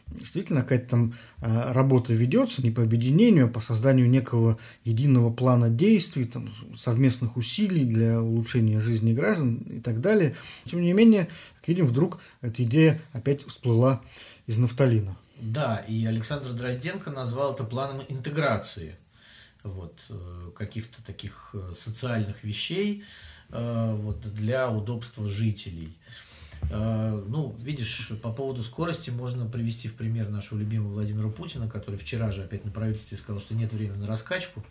действительно какая-то там э, работа ведется не по объединению, а по созданию некого единого плана действий, там, совместных усилий для улучшения жизни граждан и так далее. Тем не менее, как видим, вдруг эта идея опять всплыла из нафталина. Да, и Александр Дрозденко назвал это планом интеграции вот, э, каких-то таких э, социальных вещей вот, для удобства жителей. Ну, видишь, по поводу скорости можно привести в пример нашего любимого Владимира Путина, который вчера же опять на правительстве сказал, что нет времени на раскачку.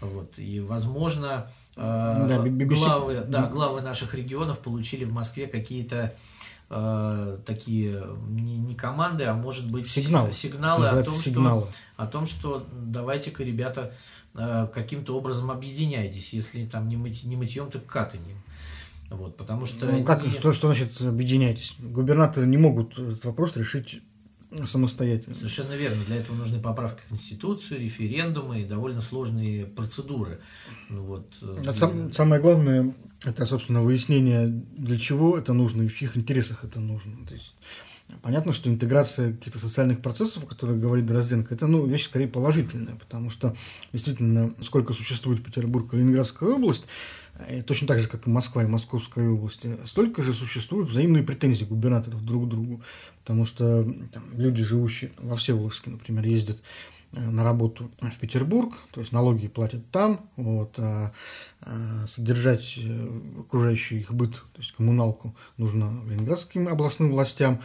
Вот, и, возможно, да, главы, да, главы наших регионов получили в Москве какие-то э, такие не, не команды, а может быть сигналы, сигналы о том, сигналы. Что, о том, что давайте-ка, ребята, э, каким-то образом объединяйтесь, если там не, мыть, не мытьем, так катанием. Вот, потому что... Ну, как, не... что, что значит объединяйтесь? Губернаторы не могут этот вопрос решить самостоятельно. Совершенно верно. Для этого нужны поправки в Конституцию, референдумы и довольно сложные процедуры. Ну вот. Э, а сам, самое главное, это, собственно, выяснение, для чего это нужно и в чьих интересах это нужно. То есть, понятно, что интеграция каких-то социальных процессов, о которых говорит Дрозденко, это ну, вещь скорее положительная, потому что действительно, сколько существует Петербург и Ленинградская область, и точно так же, как и Москва и Московская область, столько же существуют взаимные претензии губернаторов друг к другу, потому что там, люди, живущие во Всеволожске, например, ездят Э, на работу в Петербург, то есть налоги платят там, вот, а, а содержать э, окружающий их быт, то есть коммуналку, нужно ленинградским областным властям.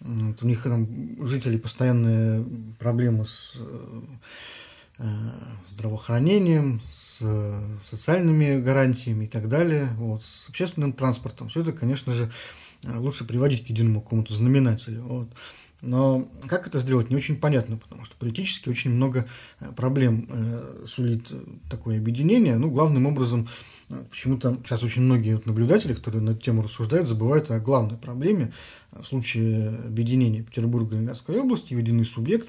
Вот, у них там жители постоянные проблемы с э, здравоохранением, с социальными гарантиями и так далее, вот, с общественным транспортом. Все это, конечно же, лучше приводить к единому какому-то знаменателю. Вот. Но как это сделать, не очень понятно, потому что политически очень много э, проблем э, сулит такое объединение. Ну, главным образом, э, почему-то сейчас очень многие наблюдатели, которые на эту тему рассуждают, забывают о главной проблеме. В случае объединения Петербурга и Ленинградской области единый субъект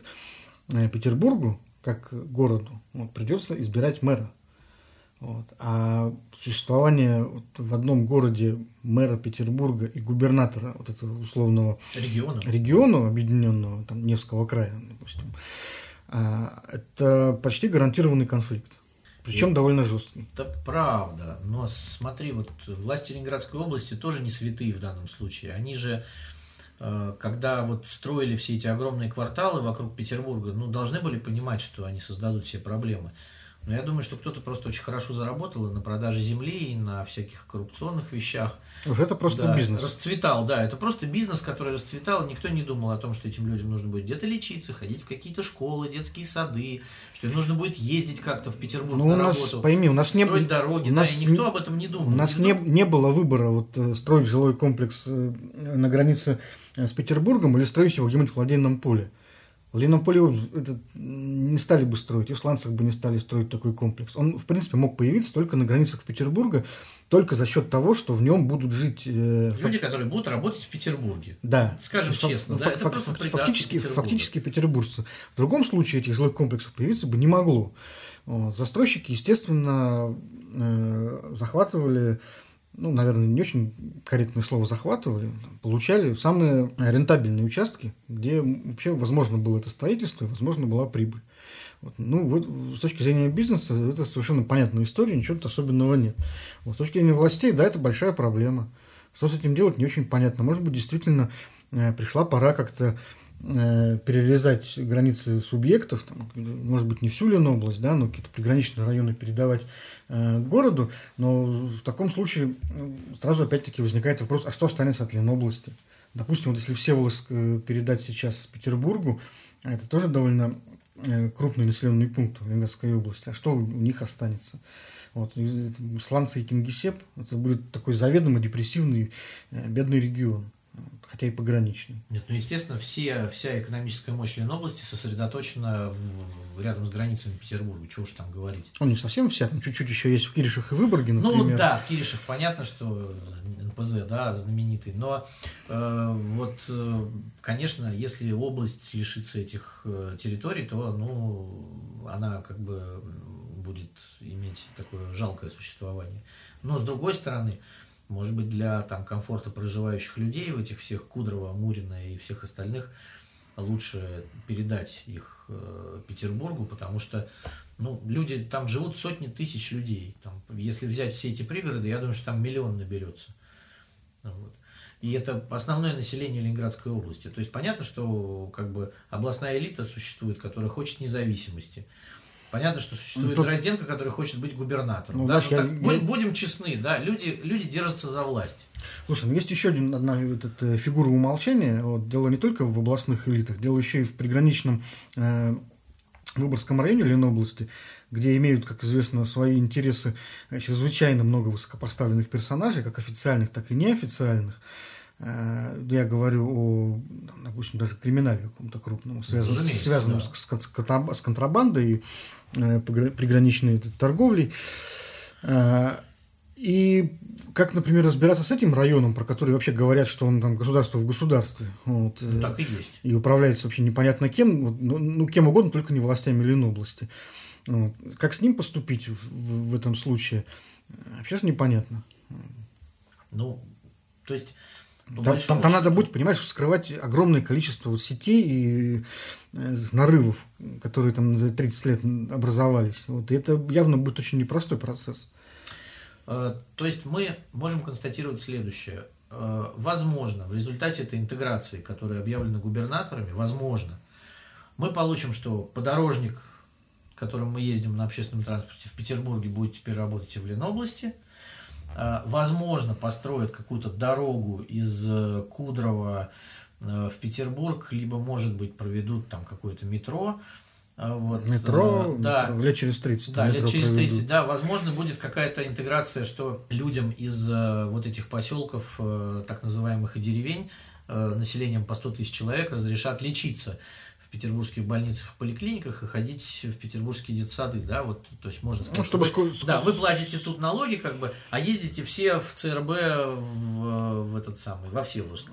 Петербургу, как городу, вот, придется избирать мэра. Вот. А существование вот в одном городе мэра Петербурга и губернатора вот этого условного региона, региона объединенного, там, Невского края, допустим, а, это почти гарантированный конфликт. Причем и довольно жесткий. Это правда. Но смотри, вот власти Ленинградской области тоже не святые в данном случае. Они же э, когда вот строили все эти огромные кварталы вокруг Петербурга, ну, должны были понимать, что они создадут все проблемы. Но я думаю, что кто-то просто очень хорошо заработал на продаже земли, и на всяких коррупционных вещах. Уже это просто да, бизнес. Расцветал, да. Это просто бизнес, который расцветал. Никто не думал о том, что этим людям нужно будет где-то лечиться, ходить в какие-то школы, детские сады, что им нужно будет ездить как-то в Петербург ну, на у нас, работу. Пойми, у нас не было дороги, у нас да, и никто об этом не думал. У нас не, не было выбора вот э, строить жилой комплекс э, на границе э, с Петербургом или строить его где-нибудь в Лодейном Поле. Лодейном Поле это не стали бы строить, и в Сланцах бы не стали строить такой комплекс. Он, в принципе, мог появиться только на границах Петербурга, только за счет того, что в нем будут жить... Э, Люди, фак... которые будут работать в Петербурге. Да. Скажем фак... честно, фак... да, фак... это фак... фактически, фактически петербуржцы. В другом случае этих жилых комплексов появиться бы не могло. Застройщики, естественно, э, захватывали ну, наверное, не очень корректное слово захватывали, получали самые рентабельные участки, где вообще возможно было это строительство возможно была прибыль. Вот. Ну, вот, с точки зрения бизнеса это совершенно понятная история, ничего особенного нет. Вот, с точки зрения властей, да, это большая проблема. Что с этим делать, не очень понятно. Может быть, действительно э, пришла пора как-то перерезать границы субъектов, там, может быть, не всю Ленобласть, да, но какие-то приграничные районы передавать э, городу, но в таком случае сразу опять-таки возникает вопрос, а что останется от Ленобласти? Допустим, вот если Всеволожск э, передать сейчас Петербургу, а это тоже довольно э, крупный населенный пункт в Ленинградской области, а что у них останется? Вот, Сланцы и Кингисепп, это будет такой заведомо депрессивный бедный регион хотя и пограничный. Нет, ну, естественно, все, вся экономическая мощь Ленобласти сосредоточена в, рядом с границами Петербурга, чего уж там говорить. Ну, не совсем вся, там чуть-чуть еще есть в Киришах и Выборге, ну, например. Ну, да, в Киришах понятно, что НПЗ, да, знаменитый, но э, вот, э, конечно, если область лишится этих э, территорий, то, ну, она как бы будет иметь такое жалкое существование. Но, с другой стороны, может быть, для там, комфорта проживающих людей в этих всех Кудрово, Мурина и всех остальных лучше передать их э, Петербургу, потому что ну, люди там живут сотни тысяч людей. Там, если взять все эти пригороды, я думаю, что там миллион наберется. Вот. И это основное население Ленинградской области. То есть понятно, что как бы областная элита существует, которая хочет независимости. Понятно, что существует ну, Дрозденко, который хочет быть губернатором. Ну, да? знаешь, ну, так, я, будем честны, да, люди, люди держатся за власть. Слушай, ну есть еще один, одна вот эта фигура умолчания. Вот, дело не только в областных элитах, дело еще и в приграничном э, Выборгском районе Ленобласти, где имеют, как известно, свои интересы э, чрезвычайно много высокопоставленных персонажей, как официальных, так и неофициальных. Э, я говорю о, допустим, даже криминале каком-то крупном, связан, ну, связанном да. с, с контрабандой и э, приграничной торговлей. Э, и как, например, разбираться с этим районом, про который вообще говорят, что он там государство в государстве. Вот, ну, так и есть. И управляется вообще непонятно кем, ну, ну кем угодно, только не властями Ленобласти. Вот. Как с ним поступить в, в, в этом случае, вообще же непонятно. Ну, то есть там, там, там надо будет, понимаешь, скрывать огромное количество вот сетей и э, нарывов, которые там за 30 лет образовались. Вот, и это явно будет очень непростой процесс. Э, то есть мы можем констатировать следующее. Э, возможно, в результате этой интеграции, которая объявлена губернаторами, возможно, мы получим, что подорожник, которым мы ездим на общественном транспорте в Петербурге, будет теперь работать и в Ленобласти – возможно, построят какую-то дорогу из э, Кудрова э, в Петербург, либо, может быть, проведут там какое-то метро. Вот, метро, да, метро лет через 30. Да, лет через 30, проведут. да, возможно, будет какая-то интеграция, что людям из вот этих поселков, так называемых и деревень, э, населением по 100 тысяч человек разрешат лечиться в петербургских больницах и поликлиниках и ходить в петербургские детсады, да, вот, то есть можно сказать, ну, чтобы вы, да, вы платите тут налоги, как бы, а ездите все в ЦРБ в, в этот самый, во Всеволожск.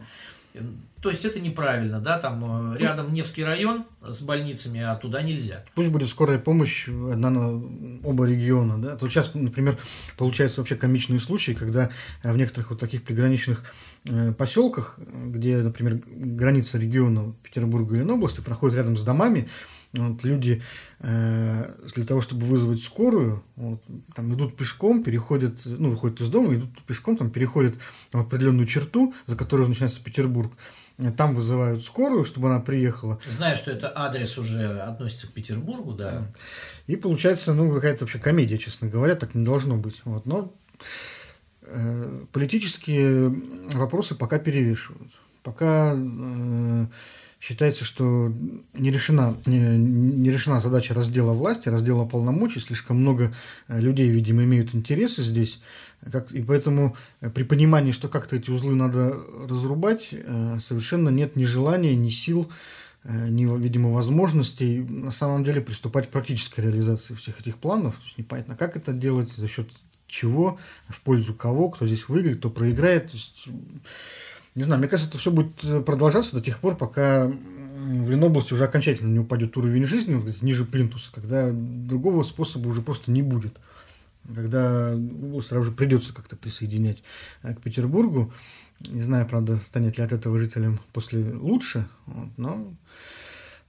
То есть это неправильно, да, там э, рядом Невский район с больницами, а туда нельзя. Пусть будет скорая помощь одна на оба региона, да. То сейчас, например, получаются вообще комичные случаи, когда в некоторых вот таких приграничных э, поселках, где, например, граница региона Петербурга или области проходит рядом с домами, вот люди э, для того, чтобы вызвать скорую, вот, там идут пешком, переходят, ну, выходят из дома, идут пешком, там переходят там, определенную черту, за которой начинается Петербург. Там вызывают скорую, чтобы она приехала. Зная, что это адрес уже относится к Петербургу, да. И получается, ну, какая-то вообще комедия, честно говоря, так не должно быть. Вот. Но э, политические вопросы пока перевешивают. Пока э, считается, что не решена, не, не решена задача раздела власти, раздела полномочий, слишком много э, людей, видимо, имеют интересы здесь, как, и поэтому э, при понимании, что как-то эти узлы надо разрубать, э, совершенно нет ни желания, ни сил, ни, видимо, возможностей на самом деле приступать к практической реализации всех этих планов. То есть непонятно, как это делать, за счет чего, в пользу кого, кто здесь выиграет, кто проиграет. То есть не знаю, мне кажется, это все будет э, продолжаться до тех пор, пока в Ленобласти уже окончательно не упадет уровень жизни ниже плинтуса, когда другого способа уже просто не будет. Когда область сразу же придется как-то присоединять э, к Петербургу. Не знаю, правда, станет ли от этого жителям после лучше, вот, но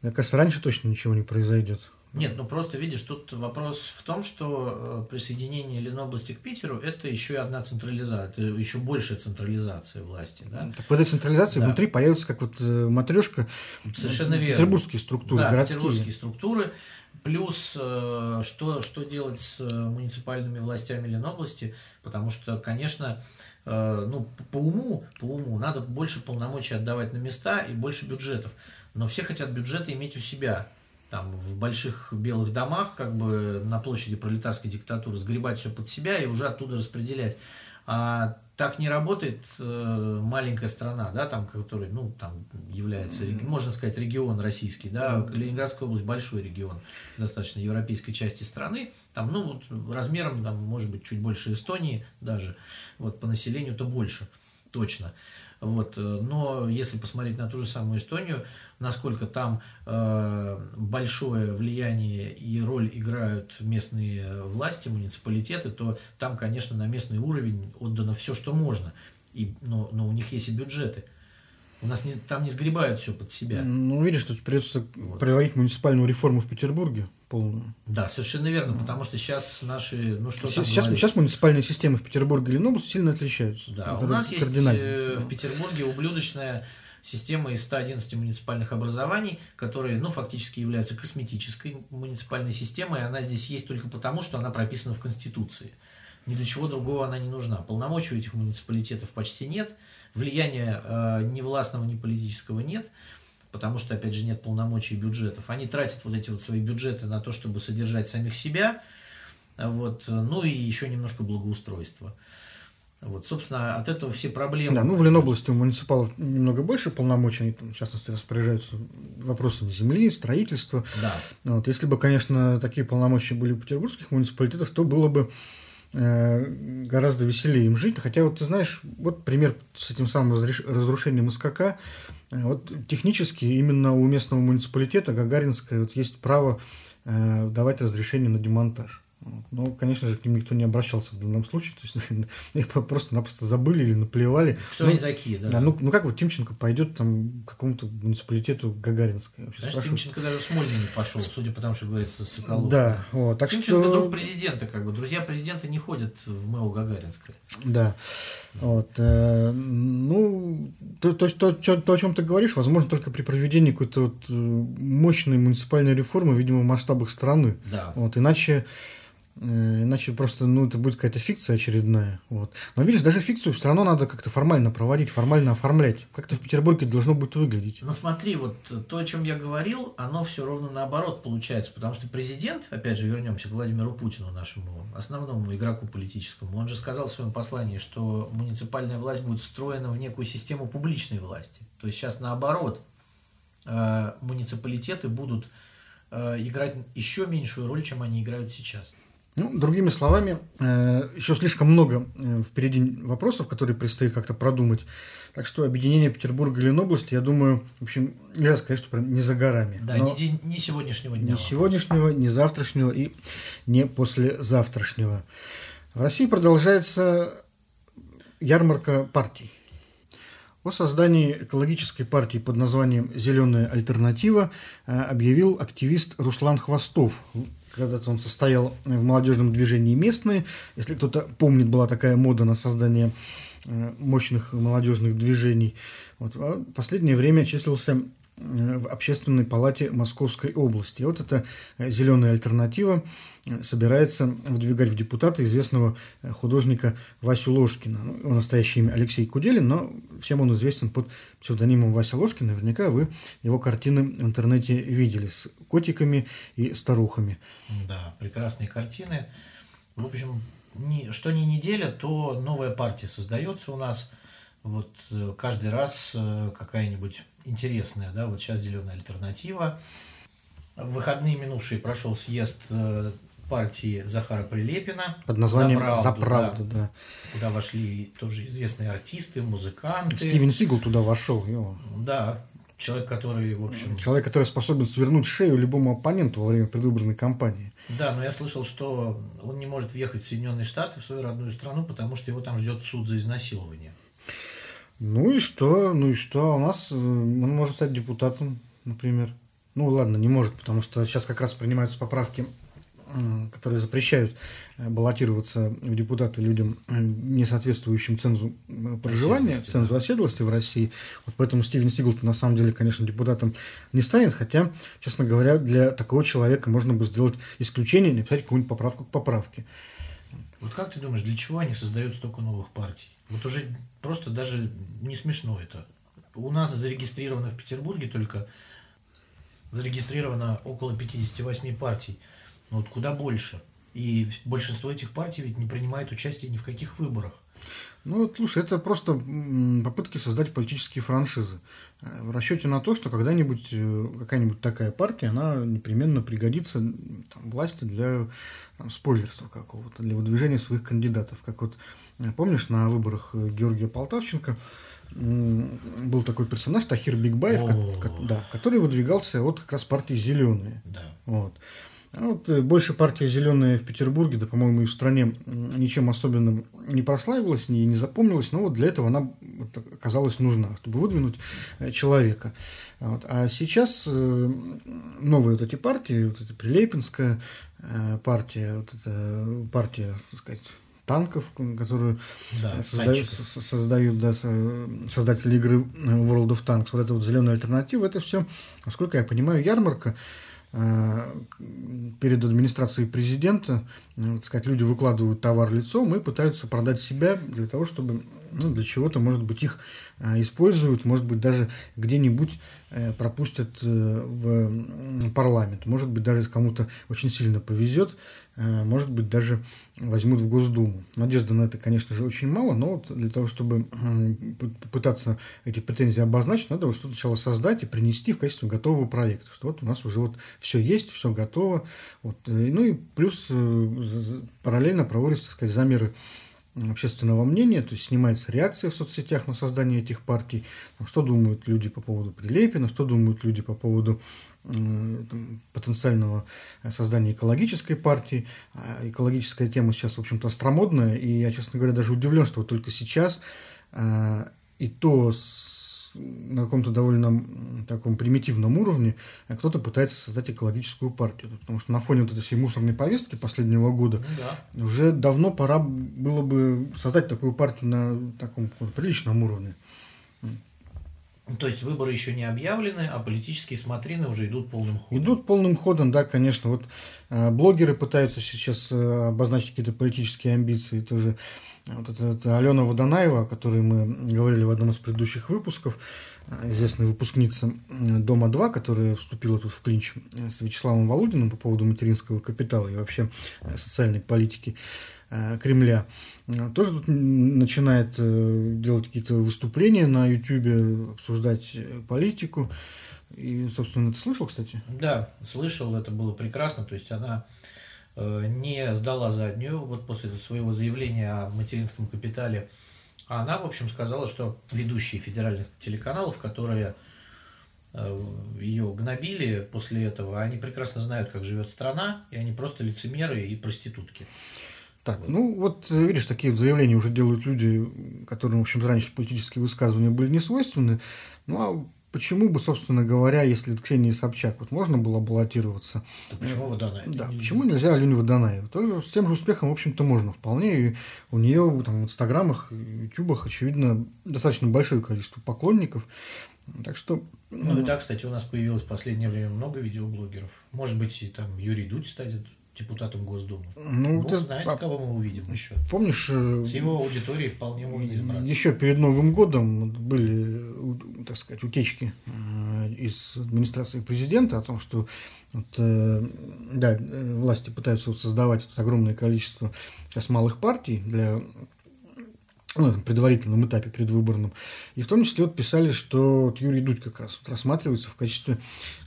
мне кажется, раньше точно ничего не произойдет. Нет, ну просто видишь, тут вопрос в том, что э, присоединение Ленобласти к Питеру это еще и одна централизация, это еще большая централизация власти. Да? Так в этой централизации да. внутри появится как вот э, матрешка Совершенно верно. петербургские структуры, да, городские. петербургские структуры. Плюс, э, что, что делать с муниципальными властями Ленобласти, потому что, конечно, ну, по уму, по уму надо больше полномочий отдавать на места и больше бюджетов. Но все хотят бюджеты иметь у себя там в больших белых домах, как бы на площади пролетарской диктатуры, сгребать все под себя и уже оттуда распределять. А так не работает э, маленькая страна, да, там, которая, ну, там является, можно сказать, регион российский, да, Ленинградская область большой регион, достаточно европейской части страны, там, ну, вот размером, там, может быть, чуть больше Эстонии даже, вот по населению то больше, точно. Вот. Э, но если посмотреть на ту же самую Эстонию, насколько там э, большое влияние и роль играют местные власти, муниципалитеты, то там, конечно, на местный уровень отдано все, что можно. И, но, но у них есть и бюджеты. У нас не, там не сгребают все под себя. Ну, видишь, тут придется вот. проводить муниципальную реформу в Петербурге полную. Да, совершенно верно, mm. потому что сейчас наши, ну что сейчас, там сейчас муниципальные системы в Петербурге или Ленобласти сильно отличаются. Да, Это у нас есть э, в Петербурге ублюдочная система из 111 муниципальных образований, которые, ну, фактически являются косметической муниципальной системой, и она здесь есть только потому, что она прописана в Конституции. Ни для чего другого она не нужна. Полномочий у этих муниципалитетов почти нет, влияния э, ни властного, ни политического нет потому что, опять же, нет полномочий бюджетов. Они тратят вот эти вот свои бюджеты на то, чтобы содержать самих себя, вот, ну и еще немножко благоустройства. Вот, собственно, от этого все проблемы. Да, ну в Ленобласти у муниципалов немного больше полномочий, они, в частности, распоряжаются вопросами земли, строительства. Да. Вот, если бы, конечно, такие полномочия были у петербургских муниципалитетов, то было бы э, гораздо веселее им жить. Хотя, вот ты знаешь, вот пример с этим самым разрушением СКК, Э, вот технически именно у местного муниципалитета Гагаринская вот есть право э, давать разрешение на демонтаж. Но, конечно же, к ним никто не обращался в данном случае. То есть их просто-напросто забыли или наплевали. Кто ну, они такие, да? да ну, ну как вот Тимченко пойдет там к какому-то муниципалитету Гагаринское? Знаешь, спрашиваю. Тимченко даже в Смольный не пошел, судя по тому, что говорится с Соколовым. Да, вот. Так Тимченко что... друг президента, как бы. Друзья президента не ходят в МЭО Гагаринское. Да. Вот. Э, ну, то, то, то, то, о чем ты говоришь, возможно, только при проведении какой-то вот э, мощной муниципальной реформы, видимо, в масштабах страны. Да. Вот. Иначе иначе просто, ну, это будет какая-то фикция очередная. Вот. Но видишь, даже фикцию все равно надо как-то формально проводить, формально оформлять. Как-то в Петербурге должно будет выглядеть. Ну смотри, вот то, о чем я говорил, оно все ровно наоборот получается. Потому что президент, опять же, вернемся к Владимиру Путину, нашему основному игроку политическому, он же сказал в своем послании, что муниципальная власть будет встроена в некую систему публичной власти. То есть сейчас наоборот, э, муниципалитеты будут э, играть еще меньшую роль, чем они играют сейчас. Ну, другими словами, э, еще слишком много э, впереди вопросов, которые предстоит как-то продумать. Так что объединение Петербурга и Ленобласти, я думаю, в общем, нельзя сказать, что прям не за горами. Да, не, не сегодняшнего дня. Не вопрос. сегодняшнего, не завтрашнего и не послезавтрашнего. В России продолжается ярмарка партий. О создании экологической партии под названием «Зеленая альтернатива» э, объявил активист Руслан Хвостов когда-то он состоял в молодежном движении «Местные». Если кто-то помнит, была такая мода на создание э, мощных молодежных движений. Вот. А в последнее время числился в Общественной палате Московской области. И вот эта э, зеленая альтернатива э, собирается выдвигать в депутаты известного э, художника Васю Ложкина. Ну, его настоящее имя Алексей Куделин, но всем он известен под псевдонимом Вася Ложкин. Наверняка вы его картины в интернете видели с котиками и старухами. Да, прекрасные картины. В общем, что ни неделя, то новая партия создается у нас. Вот каждый раз какая-нибудь интересная, да, вот сейчас зеленая альтернатива. В выходные минувшие прошел съезд э, партии Захара Прилепина. Под названием «За правду», За правду да, да. Куда вошли тоже известные артисты, музыканты. Стивен Сигл туда вошел. Его. Да, человек, который, в общем... Человек, который способен свернуть шею любому оппоненту во время предвыборной кампании. Да, но я слышал, что он не может въехать в Соединенные Штаты, в свою родную страну, потому что его там ждет суд за изнасилование. Ну и что? Ну и что? У нас э, он может стать депутатом, например. Ну ладно, не может, потому что сейчас как раз принимаются поправки, которые запрещают э, баллотироваться в депутаты людям, э, не соответствующим цензу проживания, оседлости, цензу да. оседлости в России. Вот поэтому Стивен Сигл на самом деле, конечно, депутатом не станет, хотя, честно говоря, для такого человека можно бы сделать исключение, написать какую-нибудь поправку к поправке. Вот как ты думаешь, для чего они создают столько новых партий? Вот уже просто даже не смешно это. У нас зарегистрировано в Петербурге только зарегистрировано около 58 партий. Вот куда больше. И большинство этих партий ведь не принимает участие ни в каких выборах. Ну, слушай, это просто попытки создать политические франшизы. Э, в расчете на то, что когда-нибудь э, какая-нибудь такая партия, она непременно пригодится там, власти для там, спойлерства какого-то, для выдвижения своих кандидатов. Как вот, э, помнишь, на выборах Георгия Полтавченко был такой персонаж Тахир Бигбаев, да, который выдвигался от как раз партии «Зеленые». Да. Вот. А вот э, больше партия «Зеленая» в Петербурге, да, по-моему, и в стране ничем особенным не прославилась, не, не запомнилась, но вот для этого она вот, оказалась нужна, чтобы выдвинуть э, человека. Вот. А сейчас э, новые вот эти партии, вот эта Прилепинская партия, вот эта партия, так сказать, танков, которую да, создают, создают да, создатели игры World of Tanks, вот эта вот зеленая альтернатива, это все, насколько я понимаю, ярмарка, Э, перед администрацией президента, э, так сказать, люди выкладывают товар лицом и пытаются продать себя для того, чтобы ну, для чего-то, может быть, их э, используют, может быть, даже где-нибудь пропустят в парламент. Может быть, даже кому-то очень сильно повезет, может быть, даже возьмут в Госдуму. Надежда на это, конечно же, очень мало, но вот для того, чтобы попытаться эти претензии обозначить, надо вот что-то сначала создать и принести в качестве готового проекта. Что вот у нас уже вот все есть, все готово. Вот. Ну и плюс параллельно проводятся, так сказать, замеры общественного мнения, то есть снимается реакция в соцсетях на создание этих партий, что думают люди по поводу Прилепина, что думают люди по поводу потенциального создания экологической партии. А экологическая тема сейчас, в общем-то, остромодная, и я, честно говоря, даже удивлен, что вот только сейчас а, и то с на каком-то довольно таком примитивном уровне а кто-то пытается создать экологическую партию. Потому что на фоне вот этой всей мусорной повестки последнего года ну да. уже давно пора было бы создать такую партию на таком приличном уровне. То есть выборы еще не объявлены, а политические смотрины уже идут полным ходом. Идут полным ходом, да, конечно. Вот э, блогеры пытаются сейчас э, обозначить какие-то политические амбиции. Тоже вот это, это Алена Водонаева, о которой мы говорили в одном из предыдущих выпусков, э, известная выпускница э, Дома-2, которая вступила тут в клинч э, с Вячеславом Володиным по поводу материнского капитала и вообще социальной политики. Кремля, тоже тут начинает делать какие-то выступления на Ютьюбе, обсуждать политику. И, собственно, ты слышал, кстати? Да, слышал, это было прекрасно. То есть она не сдала заднюю вот после своего заявления о материнском капитале. Она, в общем, сказала, что ведущие федеральных телеканалов, которые ее гнобили после этого, они прекрасно знают, как живет страна, и они просто лицемеры и проститутки. Так, ну вот видишь, такие вот заявления уже делают люди, которым, в общем, раньше политические высказывания были не свойственны. Ну а почему бы, собственно говоря, если Ксении Собчак вот можно было баллотироваться? Да почему Водонаев? Да, почему нельзя Алене Водонаеву? Тоже с тем же успехом, в общем-то, можно вполне. И у нее там, в инстаграмах, ютубах, очевидно, достаточно большое количество поклонников. Так что... Ну, и да, кстати, у нас появилось в последнее время много видеоблогеров. Может быть, и там Юрий Дудь станет депутатом Госдумы. Ну, Бог ты, знает, а, кого мы увидим еще. Помнишь... Э, С его аудиторией вполне можно избраться. Еще перед Новым годом были, так сказать, утечки э, из администрации президента о том, что вот, э, да, власти пытаются создавать огромное количество сейчас малых партий для ну, на этом предварительном этапе предвыборном. И в том числе вот писали, что вот Юрий Дудь как раз вот рассматривается в качестве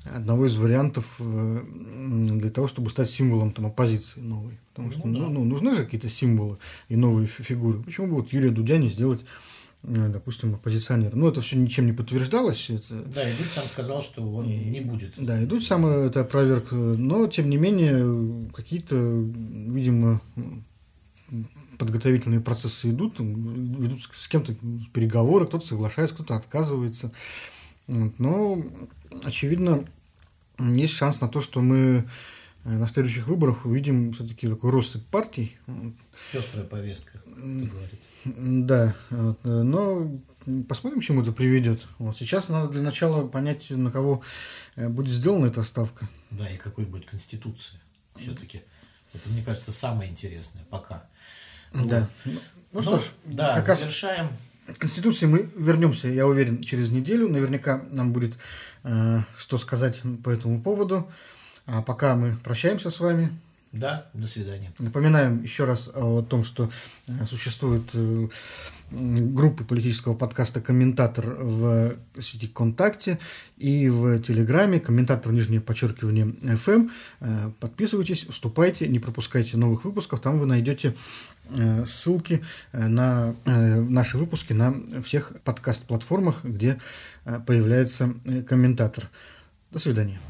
одного из вариантов э, для того, чтобы стать символом там, оппозиции новой. Потому что ну, ну, ну, нужны же какие-то символы и новые фигуры. Почему бы вот Юрия Дудя не сделать э, допустим, оппозиционером. Ну, это все ничем не подтверждалось. Это... Да, и Дудь сам сказал, что он и, не будет. Да, и Дудь сам это опроверг. Но, тем не менее, какие-то, видимо, подготовительные процессы идут, ведут с кем-то переговоры, кто-то соглашается, кто-то отказывается. Но, очевидно, есть шанс на то, что мы э, на следующих выборах увидим все-таки такой россыпь партий. Пестрая повестка, Да, но посмотрим, к чему это приведет. Вот сейчас надо для начала понять, на кого э, будет сделана эта ставка. Да, и какой будет конституция. Все-таки это, мне кажется, самое интересное пока. Да. Ну, ну что ж, да, как завершаем. Раз к Конституции мы вернемся, я уверен, через неделю. Наверняка нам будет э, что сказать по этому поводу. А пока мы прощаемся с вами. Да, до свидания. Напоминаем еще раз о том, что э, существуют э, группы политического подкаста «Комментатор» в сети ВКонтакте и в Телеграме «Комментатор, нижнее подчеркивание, FM». Э, подписывайтесь, вступайте, не пропускайте новых выпусков. Там вы найдете ссылки на наши выпуски на всех подкаст-платформах, где появляется комментатор. До свидания.